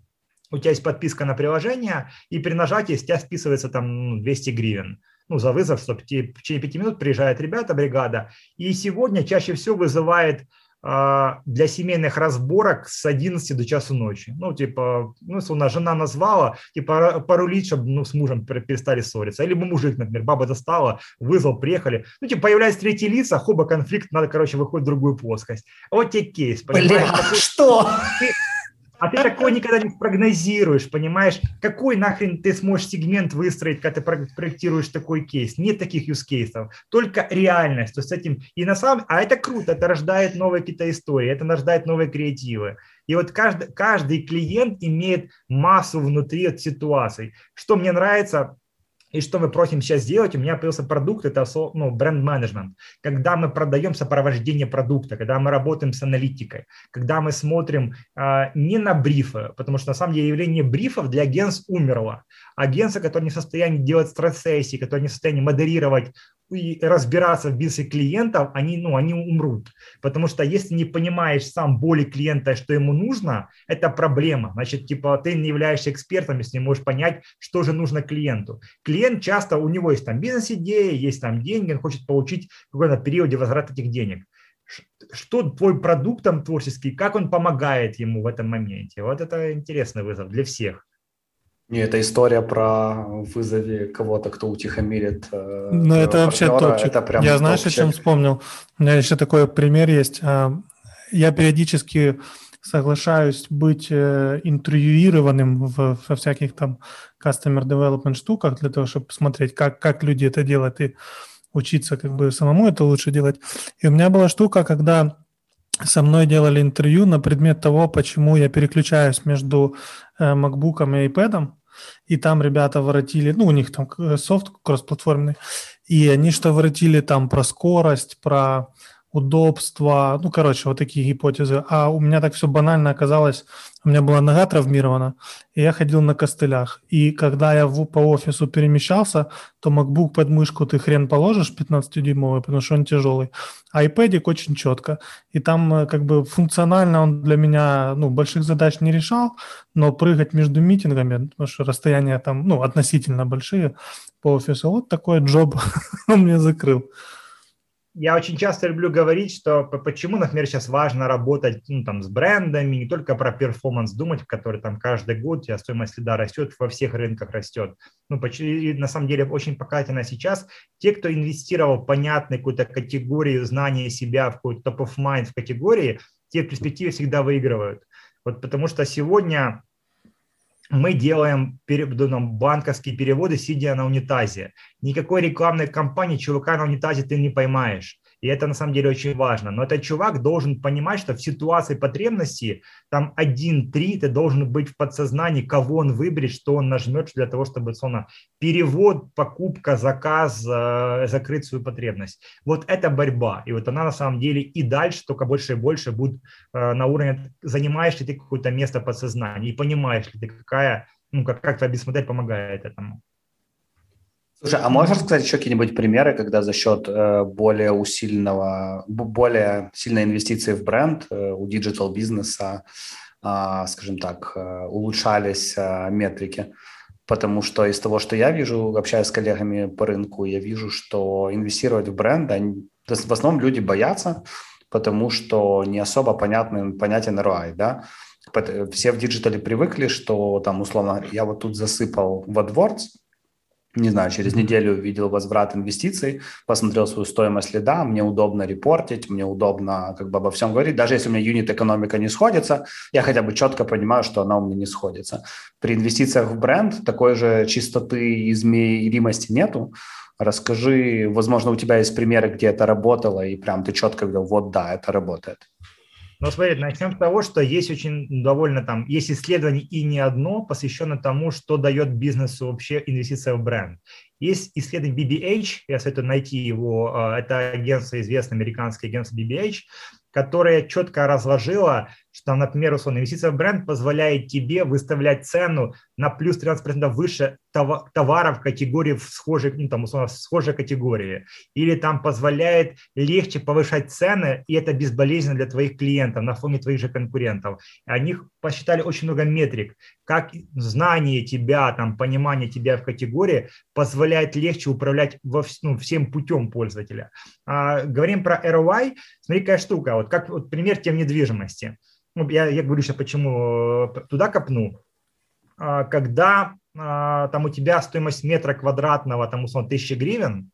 у тебя есть подписка на приложение, и при нажатии с тебя списывается там 200 ну, гривен ну, за вызов, чтобы в течение пяти минут приезжает ребята, бригада. И сегодня чаще всего вызывает для семейных разборок с 11 до часу ночи. Ну, типа, ну, если у нас жена назвала, типа, порулить, чтобы ну, с мужем перестали ссориться. Или мужик, например, баба достала, вызвал, приехали. Ну, типа, появляются третьи лица, хоба, конфликт, надо, короче, выходить в другую плоскость. Вот тебе кейс. Бля, что? Ты, А ты такой никогда не прогнозируешь, понимаешь? Какой нахрен ты сможешь сегмент выстроить, когда ты проектируешь такой кейс? Нет таких use кейсов, только реальность. То есть с этим и на самом, а это круто, это рождает новые какие-то истории, это рождает новые креативы. И вот каждый, каждый клиент имеет массу внутри от ситуаций. Что мне нравится, и что мы просим сейчас сделать? У меня появился продукт, это ну, бренд-менеджмент. Когда мы продаем сопровождение продукта, когда мы работаем с аналитикой, когда мы смотрим э, не на брифы, потому что на самом деле явление брифов для агентств умерло. Агентство, которое не в состоянии делать стресс-сессии, которое не в состоянии модерировать и разбираться в бизнесе клиентов, они, ну, они умрут. Потому что если не понимаешь сам боли клиента, что ему нужно, это проблема. Значит, типа ты не являешься экспертом, если не можешь понять, что же нужно клиенту. Клиент часто, у него есть там бизнес-идея, есть там деньги, он хочет получить в какой-то периоде возврат этих денег. Что твой продукт там творческий, как он помогает ему в этом моменте? Вот это интересный вызов для всех. Не, это история про вызове кого-то, кто утихомирит. Э, ну, это вообще топчик. Это прям Я знаешь, топчик. о чем вспомнил? У меня еще такой пример есть. А, я периодически соглашаюсь быть э, интервьюированным в, во всяких там customer development штуках для того, чтобы посмотреть, как, как люди это делают и учиться как бы самому это лучше делать. И у меня была штука, когда со мной делали интервью на предмет того, почему я переключаюсь между э, MacBook и iPad, и там ребята воротили, ну, у них там э, софт кроссплатформенный, и они что воротили там про скорость, про удобство, ну, короче, вот такие гипотезы. А у меня так все банально оказалось, у меня была нога травмирована, и я ходил на костылях. И когда я в, по офису перемещался, то MacBook под мышку ты хрен положишь 15-дюймовый, потому что он тяжелый. А iPad очень четко. И там э, как бы функционально он для меня, ну, больших задач не решал, но прыгать между митингами, потому что расстояния там, ну, относительно большие по офису, вот такой джоб *laughs* он мне закрыл я очень часто люблю говорить, что почему, например, сейчас важно работать ну, там, с брендами, не только про перформанс думать, который там каждый год у стоимость следа растет, во всех рынках растет. Ну, и на самом деле очень показательно сейчас те, кто инвестировал в понятную какую-то категорию знания себя, в какой-то mind в категории, те в перспективе всегда выигрывают. Вот потому что сегодня мы делаем ну, банковские переводы, сидя на унитазе. Никакой рекламной кампании чувака на унитазе ты не поймаешь. И это на самом деле очень важно. Но этот чувак должен понимать, что в ситуации потребности там один-три ты должен быть в подсознании, кого он выберет, что он нажмет для того, чтобы он перевод, покупка, заказ, э, закрыть свою потребность. Вот это борьба. И вот она на самом деле и дальше только больше и больше будет э, на уровне, занимаешь ли ты какое-то место подсознания и понимаешь ли ты, какая, ну, как, как твоя бизнес-модель помогает этому. Слушай, а можешь рассказать еще какие-нибудь примеры, когда за счет э, более усиленного, более сильной инвестиции в бренд э, у digital бизнеса, э, скажем так, э, улучшались э, метрики? Потому что из того, что я вижу, общаясь с коллегами по рынку, я вижу, что инвестировать в бренд, они, в основном люди боятся, потому что не особо понятный, понятен ROI, да. Все в digital е привыкли, что там, условно, я вот тут засыпал в AdWords, не знаю, через неделю увидел возврат инвестиций, посмотрел свою стоимость лида, мне удобно репортить, мне удобно как бы обо всем говорить. Даже если у меня unit экономика не сходится, я хотя бы четко понимаю, что она у меня не сходится. При инвестициях в бренд такой же чистоты и измеримости нету. Расскажи, возможно, у тебя есть примеры, где это работало, и прям ты четко говорил, вот да, это работает. Но смотри, начнем с того, что есть очень довольно там, есть исследование и не одно, посвященное тому, что дает бизнесу вообще инвестиция в бренд. Есть исследование BBH, я советую найти его, а, это агентство, известное американское агентство BBH, которое четко разложило, что, например, условно, инвестиция в бренд позволяет тебе выставлять цену на плюс 13% выше товаров категории в схожей, ну, там, условно, в схожей категории. Или там позволяет легче повышать цены, и это безболезненно для твоих клиентов на фоне твоих же конкурентов. Они посчитали очень много метрик, как знание тебя, там, понимание тебя в категории позволяет легче управлять во, ну, всем путем пользователя. А, говорим про ROI. Смотри, какая штука. Вот как вот пример тем недвижимости ну, я, я говорю сейчас, почему э, туда копну, а, когда а, там у тебя стоимость метра квадратного, там, условно, 1000 гривен,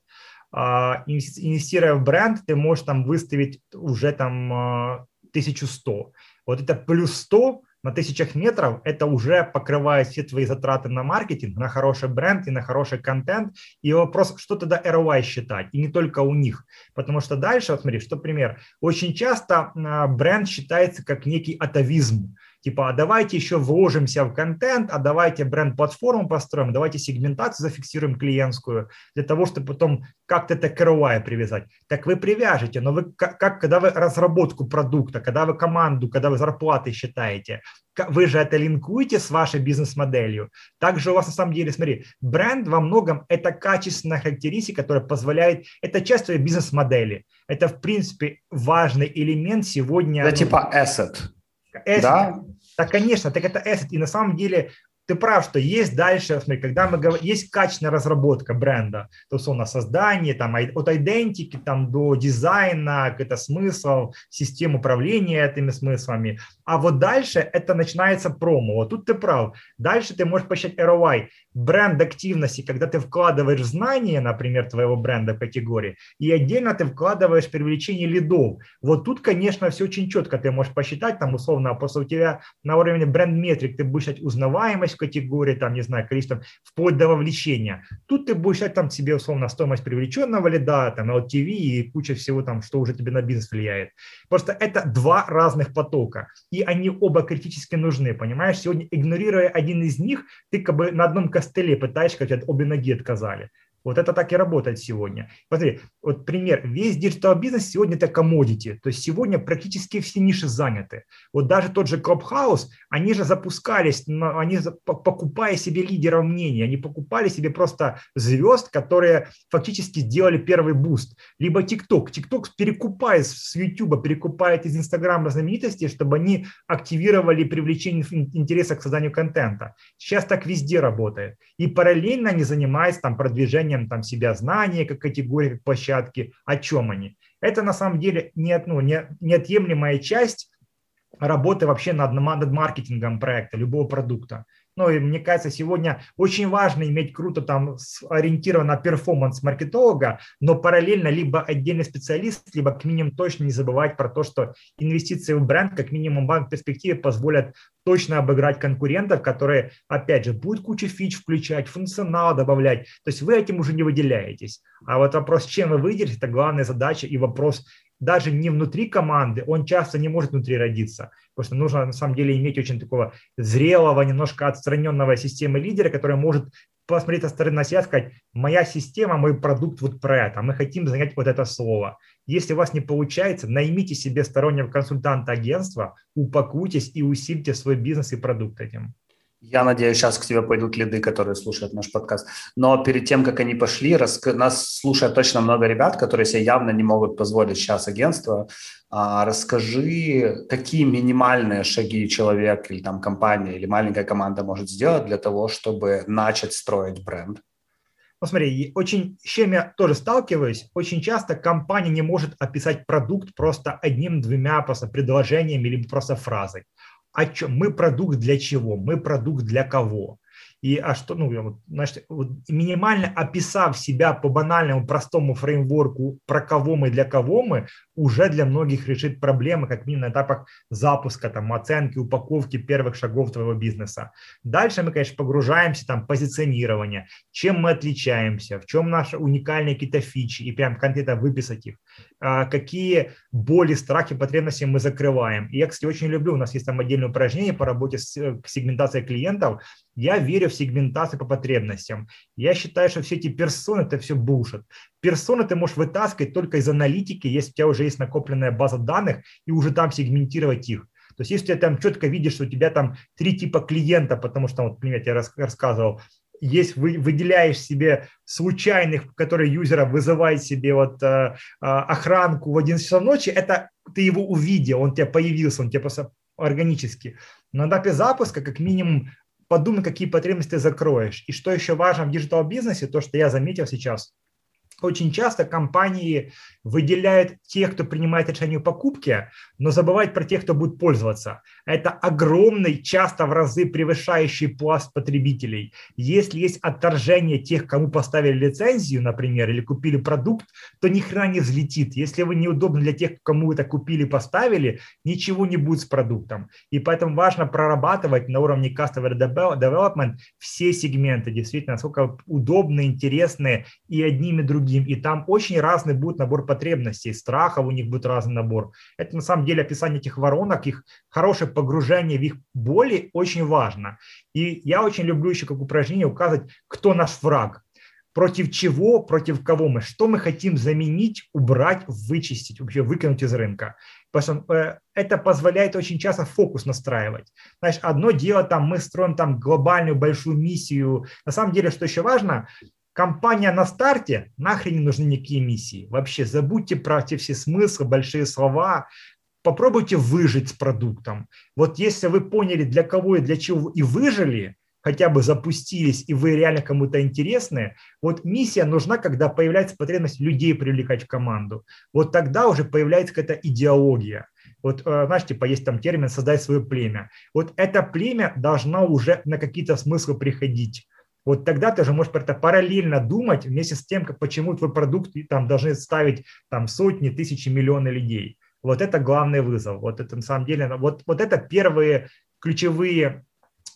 а, инвестируя в бренд, ты можешь там выставить уже там 1100. Вот это плюс 100 на тысячах метров, это уже покрывает все твои затраты на маркетинг, на хороший бренд и на хороший контент. И вопрос, что тогда ROI считать, и не только у них. Потому что дальше, вот смотри, что пример. Очень часто а, бренд считается как некий атовизм типа, а давайте еще вложимся в контент, а давайте бренд-платформу построим, давайте сегментацию зафиксируем клиентскую, для того, чтобы потом как-то это ROI привязать. Так вы привяжете, но вы как, как когда вы разработку продукта, когда вы команду, когда вы зарплаты считаете, вы же это линкуете с вашей бизнес-моделью. Также у вас на самом деле, смотри, бренд во многом это качественная характеристика, которая позволяет, это часть твоей бизнес-модели. Это, в принципе, важный элемент сегодня. Это ну, типа asset. Asset. Да? Так, конечно, так это asset. И на самом деле ты прав, что есть дальше, смотри, когда мы говорим, есть качественная разработка бренда, то есть на создание, там, от идентики там, до дизайна, какой-то смысл, систем управления этими смыслами. А вот дальше это начинается промо. Вот тут ты прав. Дальше ты можешь посчитать ROI бренд активности, когда ты вкладываешь знания, например, твоего бренда в категории, и отдельно ты вкладываешь привлечение лидов. Вот тут, конечно, все очень четко ты можешь посчитать, там, условно, после у тебя на уровне бренд-метрик ты будешь узнаваемость категории, там, не знаю, количество, вплоть до вовлечения. Тут ты будешь считать там себе, условно, стоимость привлеченного лида, там, LTV и куча всего там, что уже тебе на бизнес влияет. Просто это два разных потока, и они оба критически нужны, понимаешь? Сегодня, игнорируя один из них, ты как бы на одном костыле пытаешься, как обе ноги отказали. Вот это так и работает сегодня. Смотри, вот пример. Весь digital бизнес сегодня это commodity. То есть сегодня практически все ниши заняты. Вот даже тот же Clubhouse, они же запускались, они покупая себе лидеров мнений, они покупали себе просто звезд, которые фактически сделали первый буст. Либо TikTok. TikTok перекупает с YouTube, перекупает из Инстаграма знаменитостей, чтобы они активировали привлечение интереса к созданию контента. Сейчас так везде работает. И параллельно они занимаются там продвижением изучением там, себя знания как категории, как площадки, о чем они. Это на самом деле не, ну, не, неотъемлемая часть работы вообще над, над маркетингом проекта, любого продукта. Ну, и мне кажется, сегодня очень важно иметь круто там ориентирован на перформанс маркетолога, но параллельно либо отдельный специалист, либо к минимуму точно не забывать про то, что инвестиции в бренд как минимум в перспективе позволят точно обыграть конкурентов, которые, опять же, будут кучу фич включать, функционал добавлять. То есть вы этим уже не выделяетесь. А вот вопрос, чем вы выделитесь, это главная задача и вопрос даже не внутри команды, он часто не может внутри родиться. Потому что нужно на самом деле иметь очень такого зрелого, немножко отстраненного системы лидера, который может посмотреть со стороны на себя сказать, моя система, мой продукт вот про это, мы хотим занять вот это слово. Если у вас не получается, наймите себе стороннего консультанта агентства, упакуйтесь и усильте свой бизнес и продукт этим. Я надеюсь, сейчас к тебе пойдут лиды, которые слушают наш подкаст. Но перед тем, как они пошли, рас... нас слушает точно много ребят, которые себе явно не могут позволить сейчас агентство. А, расскажи, какие минимальные шаги человек или там компания или маленькая команда может сделать для того, чтобы начать строить бренд? Ну, смотри, очень, с чем я тоже сталкиваюсь, очень часто компания не может описать продукт просто одним-двумя просто предложениями или просто фразой о чем мы продукт для чего, мы продукт для кого. И а что, ну, значит, вот минимально описав себя по банальному простому фреймворку, про кого мы, для кого мы, уже для многих решит проблемы, как минимум на этапах запуска, там, оценки, упаковки первых шагов твоего бизнеса. Дальше мы, конечно, погружаемся там позиционирование, чем мы отличаемся, в чем наши уникальные какие-то фичи, и прям конкретно выписать их, а, какие боли, страхи, потребности мы закрываем. И я, кстати, очень люблю, у нас есть там отдельное упражнение по работе с э, сегментацией клиентов. Я верю в сегментацию по потребностям. Я считаю, что все эти персоны – это все bullshit. Персоны ты можешь вытаскивать только из аналитики, если у тебя уже есть накопленная база данных, и уже там сегментировать их. То есть если ты там четко видишь, что у тебя там три типа клиента, потому что, вот, например, я рассказывал, есть вы, выделяешь себе случайных, которые юзера вызывает себе вот э, э, охранку в 11 часов ночи, это ты его увидел, он тебе появился, он тебе просто органически. На этапе запуска как минимум подумай, какие потребности закроешь. И что еще важно в digital бизнесе, то, что я заметил сейчас, очень часто компании выделяют тех, кто принимает решение о покупке, но забывают про тех, кто будет пользоваться. Это огромный, часто в разы превышающий пласт потребителей. Если есть отторжение тех, кому поставили лицензию, например, или купили продукт, то ни хрена не взлетит. Если вы неудобны для тех, кому это купили, поставили, ничего не будет с продуктом. И поэтому важно прорабатывать на уровне customer development все сегменты, действительно, насколько удобны, интересны и одним, и другим. И там очень разный будет набор потребностей, страхов у них будет разный набор. Это на самом деле описание этих воронок, их хорошее погружение в их боли очень важно. И я очень люблю еще как упражнение указывать, кто наш враг против чего, против кого мы, что мы хотим заменить, убрать, вычистить, вообще выкинуть из рынка. Потому что э, это позволяет очень часто фокус настраивать. Знаешь, одно дело, там, мы строим там глобальную большую миссию. На самом деле, что еще важно, компания на старте, нахрен не нужны никакие миссии. Вообще забудьте про эти все смыслы, большие слова, попробуйте выжить с продуктом. Вот если вы поняли, для кого и для чего и выжили, хотя бы запустились, и вы реально кому-то интересны, вот миссия нужна, когда появляется потребность людей привлекать в команду. Вот тогда уже появляется какая-то идеология. Вот, э, знаешь, типа есть там термин «создать свое племя». Вот это племя должно уже на какие-то смыслы приходить. Вот тогда ты же можешь это параллельно думать вместе с тем, как, почему твой продукт там должны ставить там сотни, тысячи, миллионы людей. Вот это главный вызов. Вот это на самом деле, вот, вот это первые ключевые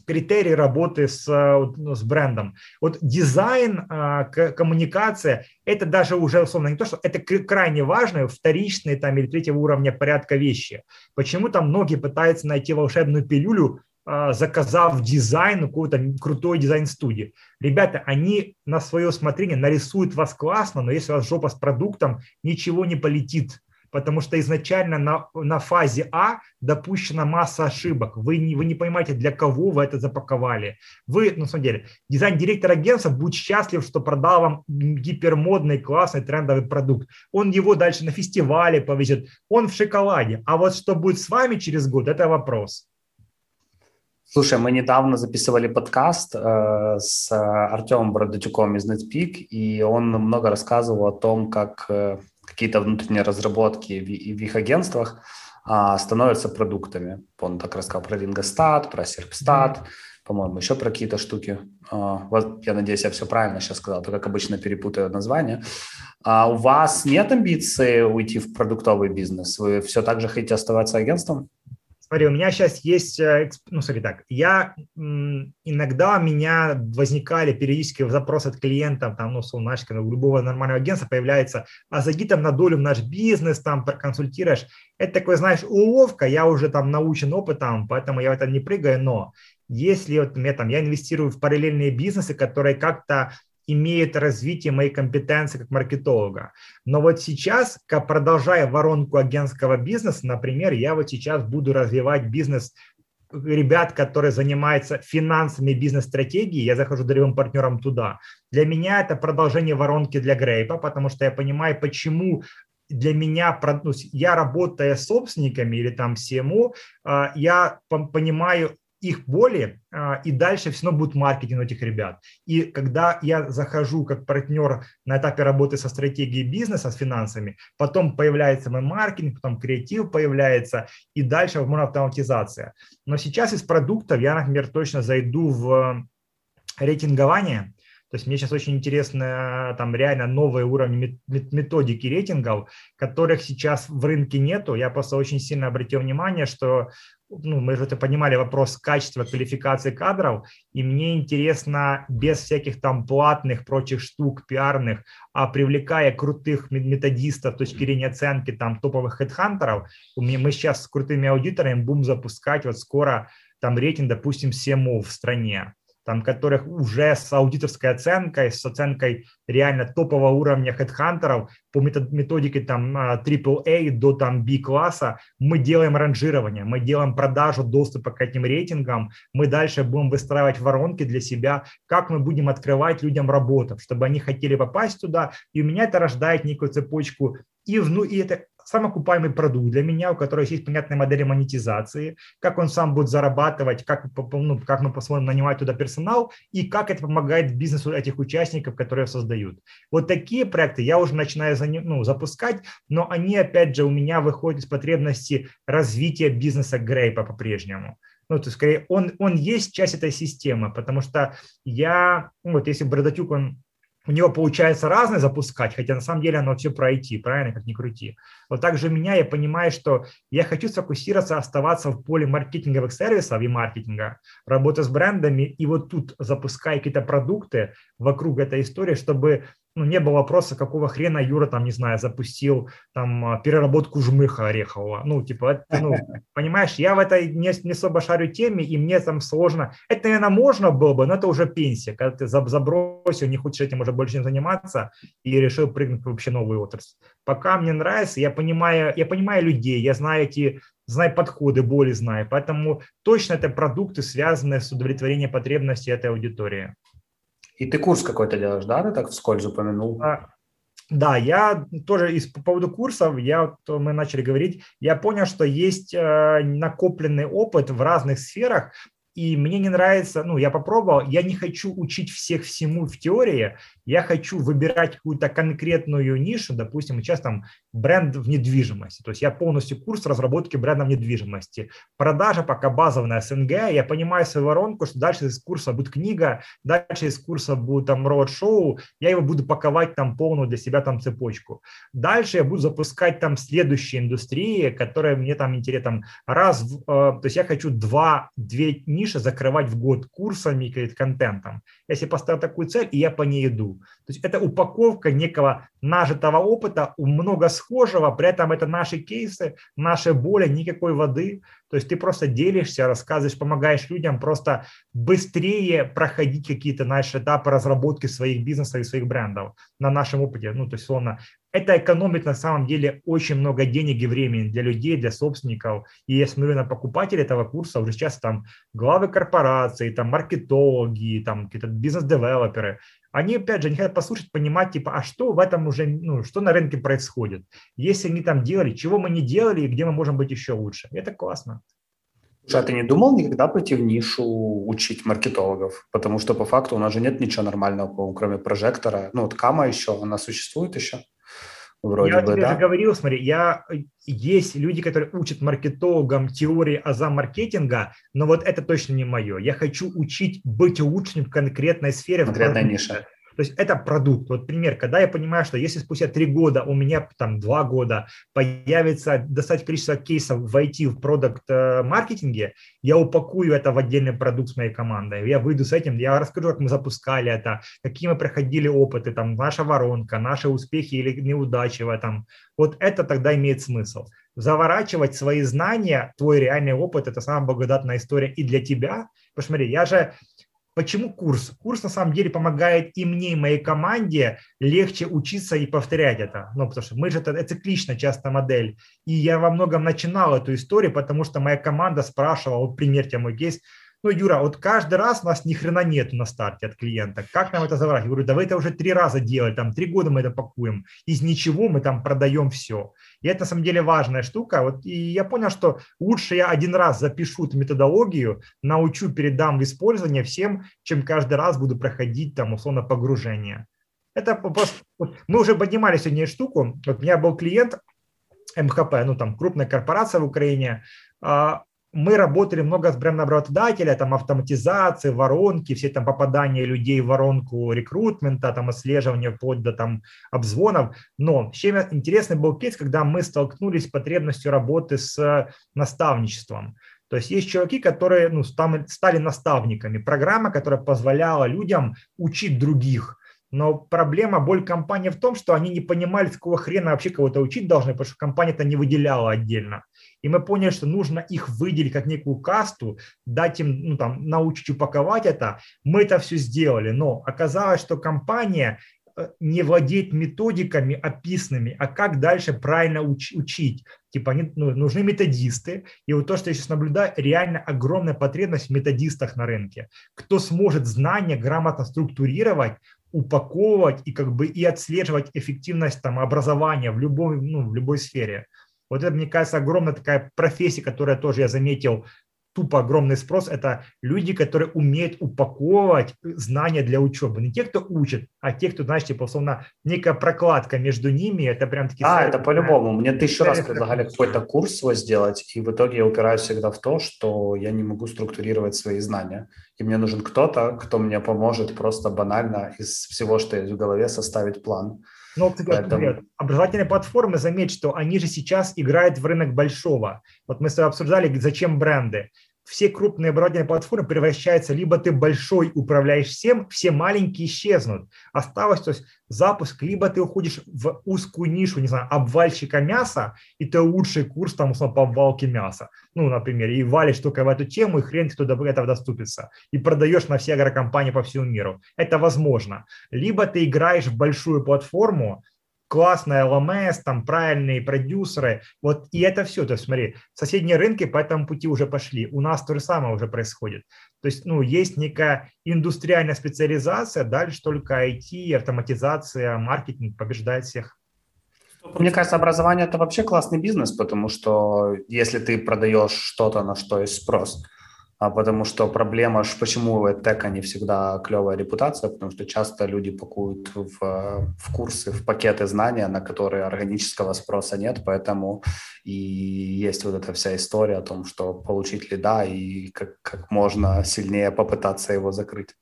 критерий работы с, ну, с брендом. Вот дизайн, а, коммуникация, это даже уже условно не то, что это крайне важные вторичные там или третьего уровня порядка вещи. Почему там многие пытаются найти волшебную пилюлю, заказав дизайн у какой-то крутой дизайн-студии. Ребята, они на свое усмотрение нарисуют вас классно, но если у вас жопа с продуктом, ничего не полетит потому что изначально на, на фазе А допущена масса ошибок. Вы не, вы не понимаете, для кого вы это запаковали. Вы, ну, на самом деле, дизайн-директор агентства будет счастлив, что продал вам гипермодный, классный, трендовый продукт. Он его дальше на фестивале повезет. Он в шоколаде. А вот что будет с вами через год, это вопрос. Слушай, мы недавно записывали подкаст э, с Артемом Бородачуком из NetPeak, и он много рассказывал о том, как э, какие-то внутренние разработки в, в их агентствах а, становятся продуктами. Он так рассказал про Рингостат, про Серпстат, mm-hmm. по-моему, еще про какие-то штуки. А, вот, я надеюсь, я все правильно сейчас сказал, то как обычно перепутаю название. А у вас нет амбиции уйти в продуктовый бизнес? Вы все так же хотите оставаться агентством? Смотри, у меня сейчас есть, э, ну, смотри так, я иногда у меня возникали периодически запросы от клиентов, там, ну, солнышко, у любого нормального агентства появляется, а зайди там на долю в наш бизнес, там, проконсультируешь. Это такой, знаешь, уловка, я уже там научен опытом, поэтому я в это не прыгаю, но если вот мне там, я инвестирую в параллельные бизнесы, которые как-то имеет развитие моей компетенции как маркетолога. Но вот сейчас, продолжая воронку агентского бизнеса, например, я вот сейчас буду развивать бизнес ребят, которые занимаются финансами бизнес-стратегии, я захожу долевым партнером туда. Для меня это продолжение воронки для Грейпа, потому что я понимаю, почему для меня, ну, я работая с собственниками или там CMO, а, я понимаю их боли, а, и дальше все равно будет маркетинг этих ребят. И когда я захожу как партнер на этапе работы со стратегией бизнеса, с финансами, потом появляется мой маркетинг, потом креатив появляется, и дальше, возможно, автоматизация. Но сейчас из продуктов я, например, точно зайду в рейтингование, то есть мне сейчас очень интересно там реально новые уровни методики рейтингов, которых сейчас в рынке нету. Я просто очень сильно обратил внимание, что ну, мы же понимали, вопрос качества квалификации кадров, и мне интересно без всяких там платных прочих штук, пиарных, а привлекая крутых методистов с точки зрения оценки там топовых хедхантеров, мы сейчас с крутыми аудиторами будем запускать вот скоро там рейтинг, допустим, CMO в стране там, которых уже с аудиторской оценкой, с оценкой реально топового уровня хедхантеров по методике там AAA а, до там B-класса, мы делаем ранжирование, мы делаем продажу доступа к этим рейтингам, мы дальше будем выстраивать воронки для себя, как мы будем открывать людям работу, чтобы они хотели попасть туда, и у меня это рождает некую цепочку и, вну, и это самый окупаемый продукт для меня, у которого есть понятная модель монетизации, как он сам будет зарабатывать, как, ну, как мы посмотрим нанимать туда персонал и как это помогает бизнесу этих участников, которые создают. Вот такие проекты я уже начинаю ну, запускать, но они, опять же, у меня выходят из потребности развития бизнеса Грейпа по-прежнему. Ну, то есть, скорее, он, он есть часть этой системы, потому что я, ну, вот если Бредатюк, он у него получается разное запускать, хотя на самом деле оно все про IT, правильно, как ни крути. Вот также меня, я понимаю, что я хочу сфокусироваться, оставаться в поле маркетинговых сервисов и маркетинга, работа с брендами, и вот тут запуская какие-то продукты вокруг этой истории, чтобы ну, не было вопроса, какого хрена Юра, там, не знаю, запустил там а, переработку жмыха орехового. Ну, типа, это, ну, *laughs* понимаешь, я в этой не, не особо шарю теме, и мне там сложно. Это, наверное, можно было бы, но это уже пенсия, когда ты забросил, не хочешь этим уже больше не заниматься, и решил прыгнуть в вообще новую отрасль. Пока мне нравится, я понимаю, я понимаю людей, я знаю эти знаю подходы, боли знаю, поэтому точно это продукты, связанные с удовлетворением потребностей этой аудитории. И ты курс какой-то делаешь, да? Ты так вскользь упомянул. А, да, я тоже из, по поводу курсов, я, то мы начали говорить, я понял, что есть э, накопленный опыт в разных сферах, и мне не нравится, ну, я попробовал, я не хочу учить всех всему в теории, я хочу выбирать какую-то конкретную нишу, допустим, сейчас там бренд в недвижимости, то есть я полностью курс разработки бренда в недвижимости. Продажа пока базовая СНГ, я понимаю свою воронку, что дальше из курса будет книга, дальше из курса будет там роуд-шоу, я его буду паковать там полную для себя там цепочку. Дальше я буду запускать там следующие индустрии, которые мне там интересны, раз, э, то есть я хочу два, две ниши закрывать в год курсами и контентом. Если поставил такую цель, и я по ней иду. То есть это упаковка некого нажитого опыта, много схожего, при этом это наши кейсы, наши боли, никакой воды. То есть ты просто делишься, рассказываешь, помогаешь людям просто быстрее проходить какие-то наши этапы разработки своих бизнесов и своих брендов на нашем опыте. Ну, то есть, словно, это экономит на самом деле очень много денег и времени для людей, для собственников. И я смотрю на покупателей этого курса, уже сейчас там главы корпораций, там маркетологи, там какие-то бизнес-девелоперы, они, опять же, не хотят послушать, понимать, типа, а что в этом уже, ну, что на рынке происходит. Если они там делали, чего мы не делали и где мы можем быть еще лучше. Это классно. А ты не думал никогда пойти в нишу учить маркетологов? Потому что по факту у нас же нет ничего нормального, кроме прожектора. Ну, вот Кама еще, она существует еще? Вроде я бы, тебе да? же говорил, смотри, я, есть люди, которые учат маркетологам теории аза маркетинга, но вот это точно не мое. Я хочу учить быть лучшим в конкретной сфере. Конкретной нише. То есть это продукт. Вот пример, когда я понимаю, что если спустя три года, у меня там два года появится достаточное количество кейсов в IT, в продукт-маркетинге, я упакую это в отдельный продукт с моей командой. Я выйду с этим, я расскажу, как мы запускали это, какие мы проходили опыты, там, наша воронка, наши успехи или неудачи в этом. Вот это тогда имеет смысл заворачивать свои знания, твой реальный опыт – это самая благодатная история и для тебя. Посмотри, я же Почему курс? Курс на самом деле помогает и мне, и моей команде легче учиться и повторять это. Ну, потому что мы же это, это цикличная часто модель. И я во многом начинал эту историю, потому что моя команда спрашивала, вот пример тебе мой кейс, ну, Юра, вот каждый раз у нас ни хрена нету на старте от клиента. Как нам это заворачивать? Я говорю, да вы это уже три раза делали, там три года мы это пакуем. Из ничего мы там продаем все. И это на самом деле важная штука. Вот, и я понял, что лучше я один раз запишу эту методологию, научу, передам в использование всем, чем каждый раз буду проходить там условно погружение. Это просто... Мы уже поднимали сегодня штуку. Вот у меня был клиент МХП, ну там крупная корпорация в Украине, а, мы работали много с брендом работодателя, там автоматизации, воронки, все там попадания людей в воронку рекрутмента, там отслеживание вплоть до там обзвонов. Но чем интересный был кейс, когда мы столкнулись с потребностью работы с наставничеством. То есть есть чуваки, которые ну, стали наставниками. Программа, которая позволяла людям учить других – но проблема, боль компании в том, что они не понимали, с какого хрена вообще кого-то учить должны, потому что компания это не выделяла отдельно. И мы поняли, что нужно их выделить как некую касту, дать им, ну там, научить упаковать это. Мы это все сделали, но оказалось, что компания э, не владеет методиками описанными, а как дальше правильно уч- учить. Типа они, ну, нужны методисты. И вот то, что я сейчас наблюдаю, реально огромная потребность в методистах на рынке. Кто сможет знания грамотно структурировать, упаковывать и как бы и отслеживать эффективность там образования в любой, ну, в любой сфере. Вот это, мне кажется, огромная такая профессия, которая тоже я заметил тупо огромный спрос – это люди, которые умеют упаковывать знания для учебы. Не те, кто учит, а те, кто, знаешь, типа, условно, некая прокладка между ними, это прям такие... А, это по-любому. Мне тысячу раз предлагали какой-то курс свой сделать, и в итоге я упираюсь всегда в то, что я не могу структурировать свои знания. И мне нужен кто-то, кто мне поможет просто банально из всего, что есть в голове, составить план. Ну, кстати, Поэтому... образовательные платформы, заметь, что они же сейчас играют в рынок большого. Вот мы с тобой обсуждали, зачем бренды все крупные образовательные платформы превращаются, либо ты большой управляешь всем, все маленькие исчезнут. Осталось, то есть запуск, либо ты уходишь в узкую нишу, не знаю, обвальщика мяса, и ты лучший курс там, условно, по обвалке мяса, ну, например, и валишь только в эту тему, и хрен кто до этого доступится, и продаешь на все агрокомпании по всему миру. Это возможно. Либо ты играешь в большую платформу, классная LMS, там правильные продюсеры, вот и это все, то есть смотри, соседние рынки по этому пути уже пошли, у нас то же самое уже происходит, то есть, ну, есть некая индустриальная специализация, дальше только IT, автоматизация, маркетинг побеждает всех. Мне кажется, образование – это вообще классный бизнес, потому что если ты продаешь что-то, на что есть спрос – а потому что проблема, почему у EdTech не всегда клевая репутация, потому что часто люди пакуют в, в курсы, в пакеты знания, на которые органического спроса нет, поэтому и есть вот эта вся история о том, что получить лида и как, как можно сильнее попытаться его закрыть.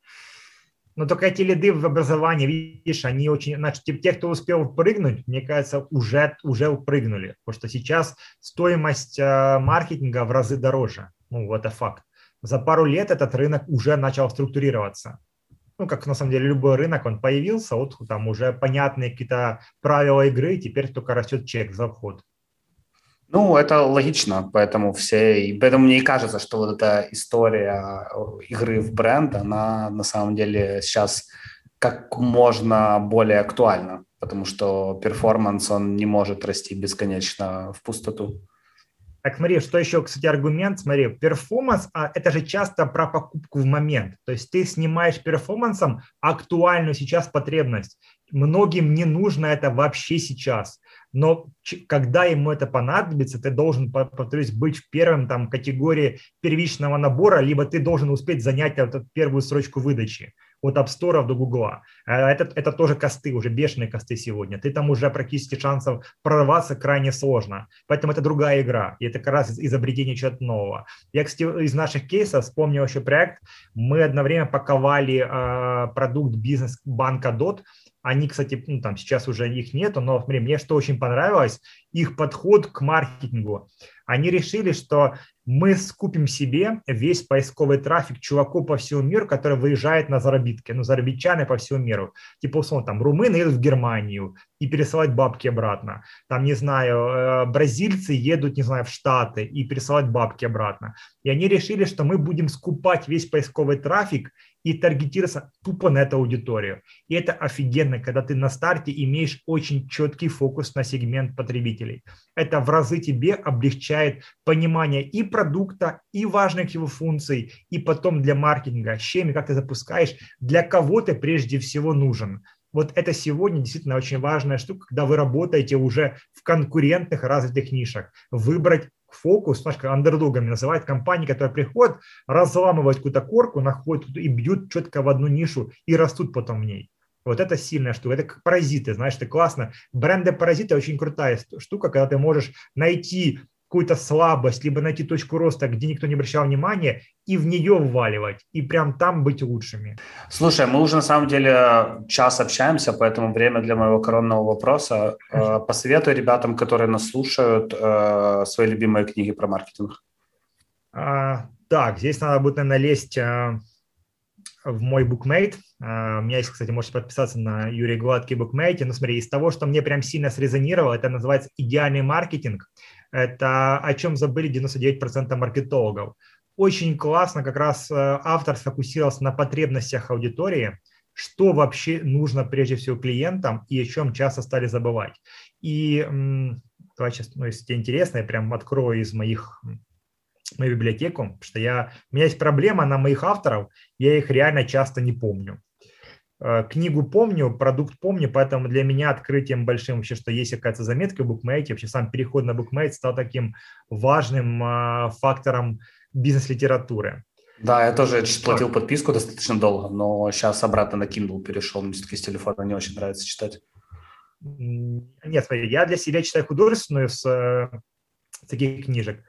Но только эти лиды в образовании, видишь, они очень, значит, те, кто успел прыгнуть, мне кажется, уже, уже прыгнули, потому что сейчас стоимость э, маркетинга в разы дороже. Ну, это факт за пару лет этот рынок уже начал структурироваться. Ну, как на самом деле любой рынок, он появился, вот там уже понятные какие-то правила игры, теперь только растет чек за вход. Ну, это логично, поэтому все, и поэтому мне и кажется, что вот эта история игры в бренд, она на самом деле сейчас как можно более актуальна, потому что перформанс, он не может расти бесконечно в пустоту. Так, смотри, что еще, кстати, аргумент, смотри, перформанс, а это же часто про покупку в момент. То есть ты снимаешь перформансом актуальную сейчас потребность. Многим не нужно это вообще сейчас. Но когда ему это понадобится, ты должен, повторюсь, быть в первом там категории первичного набора, либо ты должен успеть занять эту первую строчку выдачи от App Store до Google. А это, это тоже косты, уже бешеные косты сегодня. Ты там уже практически шансов прорваться крайне сложно. Поэтому это другая игра. И это как раз изобретение чего-то нового. Я, кстати, из наших кейсов вспомнил еще проект. Мы одно время паковали э, продукт бизнес-банка DOT, они, кстати, ну, там сейчас уже их нету, но смотри, мне что очень понравилось, их подход к маркетингу. Они решили, что мы скупим себе весь поисковый трафик чуваков по всему миру, который выезжает на заработки, ну, заработчаны по всему миру. Типа, условно, там, румыны едут в Германию и пересылать бабки обратно. Там, не знаю, э, бразильцы едут, не знаю, в Штаты и пересылать бабки обратно. И они решили, что мы будем скупать весь поисковый трафик и таргетироваться тупо на эту аудиторию. И это офигенно, когда ты на старте имеешь очень четкий фокус на сегмент потребителей. Это в разы тебе облегчает понимание и продукта, и важных его функций, и потом для маркетинга, с чем как ты запускаешь, для кого ты прежде всего нужен. Вот это сегодня действительно очень важная штука, когда вы работаете уже в конкурентных развитых нишах. Выбрать фокус, знаешь, как андердогами называют компании, которые приходят, разламывают какую-то корку, находят и бьют четко в одну нишу и растут потом в ней. Вот это сильная штука. Это как паразиты, знаешь, это классно. Бренды паразиты очень крутая штука, когда ты можешь найти какую-то слабость, либо найти точку роста, где никто не обращал внимания, и в нее вваливать, и прям там быть лучшими. Слушай, мы уже на самом деле час общаемся, поэтому время для моего коронного вопроса. Э, посоветуй ребятам, которые нас слушают, э, свои любимые книги про маркетинг. А, так, здесь надо будет, наверное, лезть э, в мой букмейт. У меня есть, кстати, можете подписаться на Юрий Гладкий букмейте. Но смотри, из того, что мне прям сильно срезонировало, это называется идеальный маркетинг это о чем забыли 99% маркетологов. Очень классно как раз э, автор сфокусировался на потребностях аудитории, что вообще нужно прежде всего клиентам и о чем часто стали забывать. И давай сейчас, ну, если тебе интересно, я прям открою из моих мою библиотеку, что я, у меня есть проблема на моих авторов, я их реально часто не помню. Э, книгу помню, продукт помню, поэтому для меня открытием большим вообще, что есть какая-то заметка в букмейте, вообще сам переход на букмейт стал таким важным э, фактором бизнес-литературы. Да, я тоже платил подписку достаточно долго, но сейчас обратно на Kindle перешел. Мне все-таки с телефона не очень нравится читать. Нет, смотри, я для себя читаю художественную с, с таких книжек.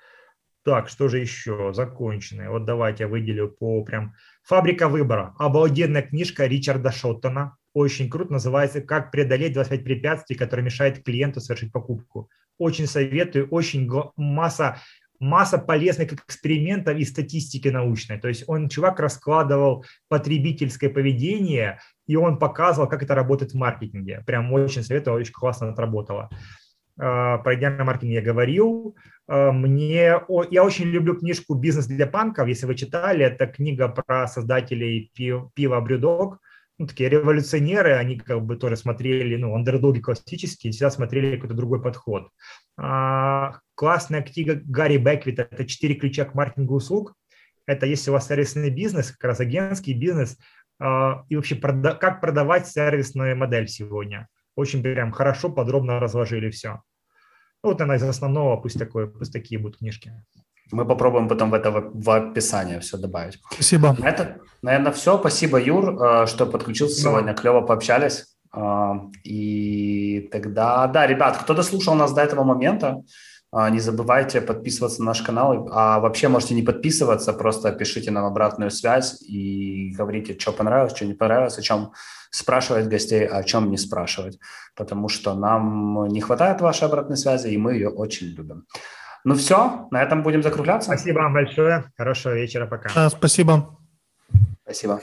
Так, что же еще? Законченные. Вот давайте я выделю по прям... «Фабрика выбора». Обалденная книжка Ричарда Шоттона. Очень круто. Называется «Как преодолеть 25 препятствий, которые мешают клиенту совершить покупку». Очень советую. Очень масса масса полезных экспериментов и статистики научной. То есть он, чувак, раскладывал потребительское поведение, и он показывал, как это работает в маркетинге. Прям очень советую, очень классно отработало. А, про идеальный маркетинг я говорил. А, мне, я очень люблю книжку «Бизнес для панков». Если вы читали, это книга про создателей пива «Брюдог». Ну, такие революционеры, они как бы тоже смотрели, ну, андердоги классические, всегда смотрели какой-то другой подход. А, классная книга Гарри Беквита «Это четыре ключа к маркетингу услуг». Это если у вас сервисный бизнес, как раз агентский бизнес, и вообще как продавать сервисную модель сегодня – очень прям хорошо, подробно разложили все. Ну, вот она из основного, пусть, такое, пусть такие будут книжки. Мы попробуем потом в это в описание все добавить. Спасибо. На это, наверное, все. Спасибо, Юр, э, что подключился да. сегодня. Клево пообщались. Э, и тогда, да, ребят, кто дослушал нас до этого момента, э, не забывайте подписываться на наш канал. А вообще можете не подписываться, просто пишите нам обратную связь и говорите, что понравилось, что не понравилось, о чем спрашивать гостей, о чем не спрашивать, потому что нам не хватает вашей обратной связи, и мы ее очень любим. Ну все, на этом будем закругляться. Спасибо вам большое. Хорошего вечера. Пока. А, спасибо. Спасибо.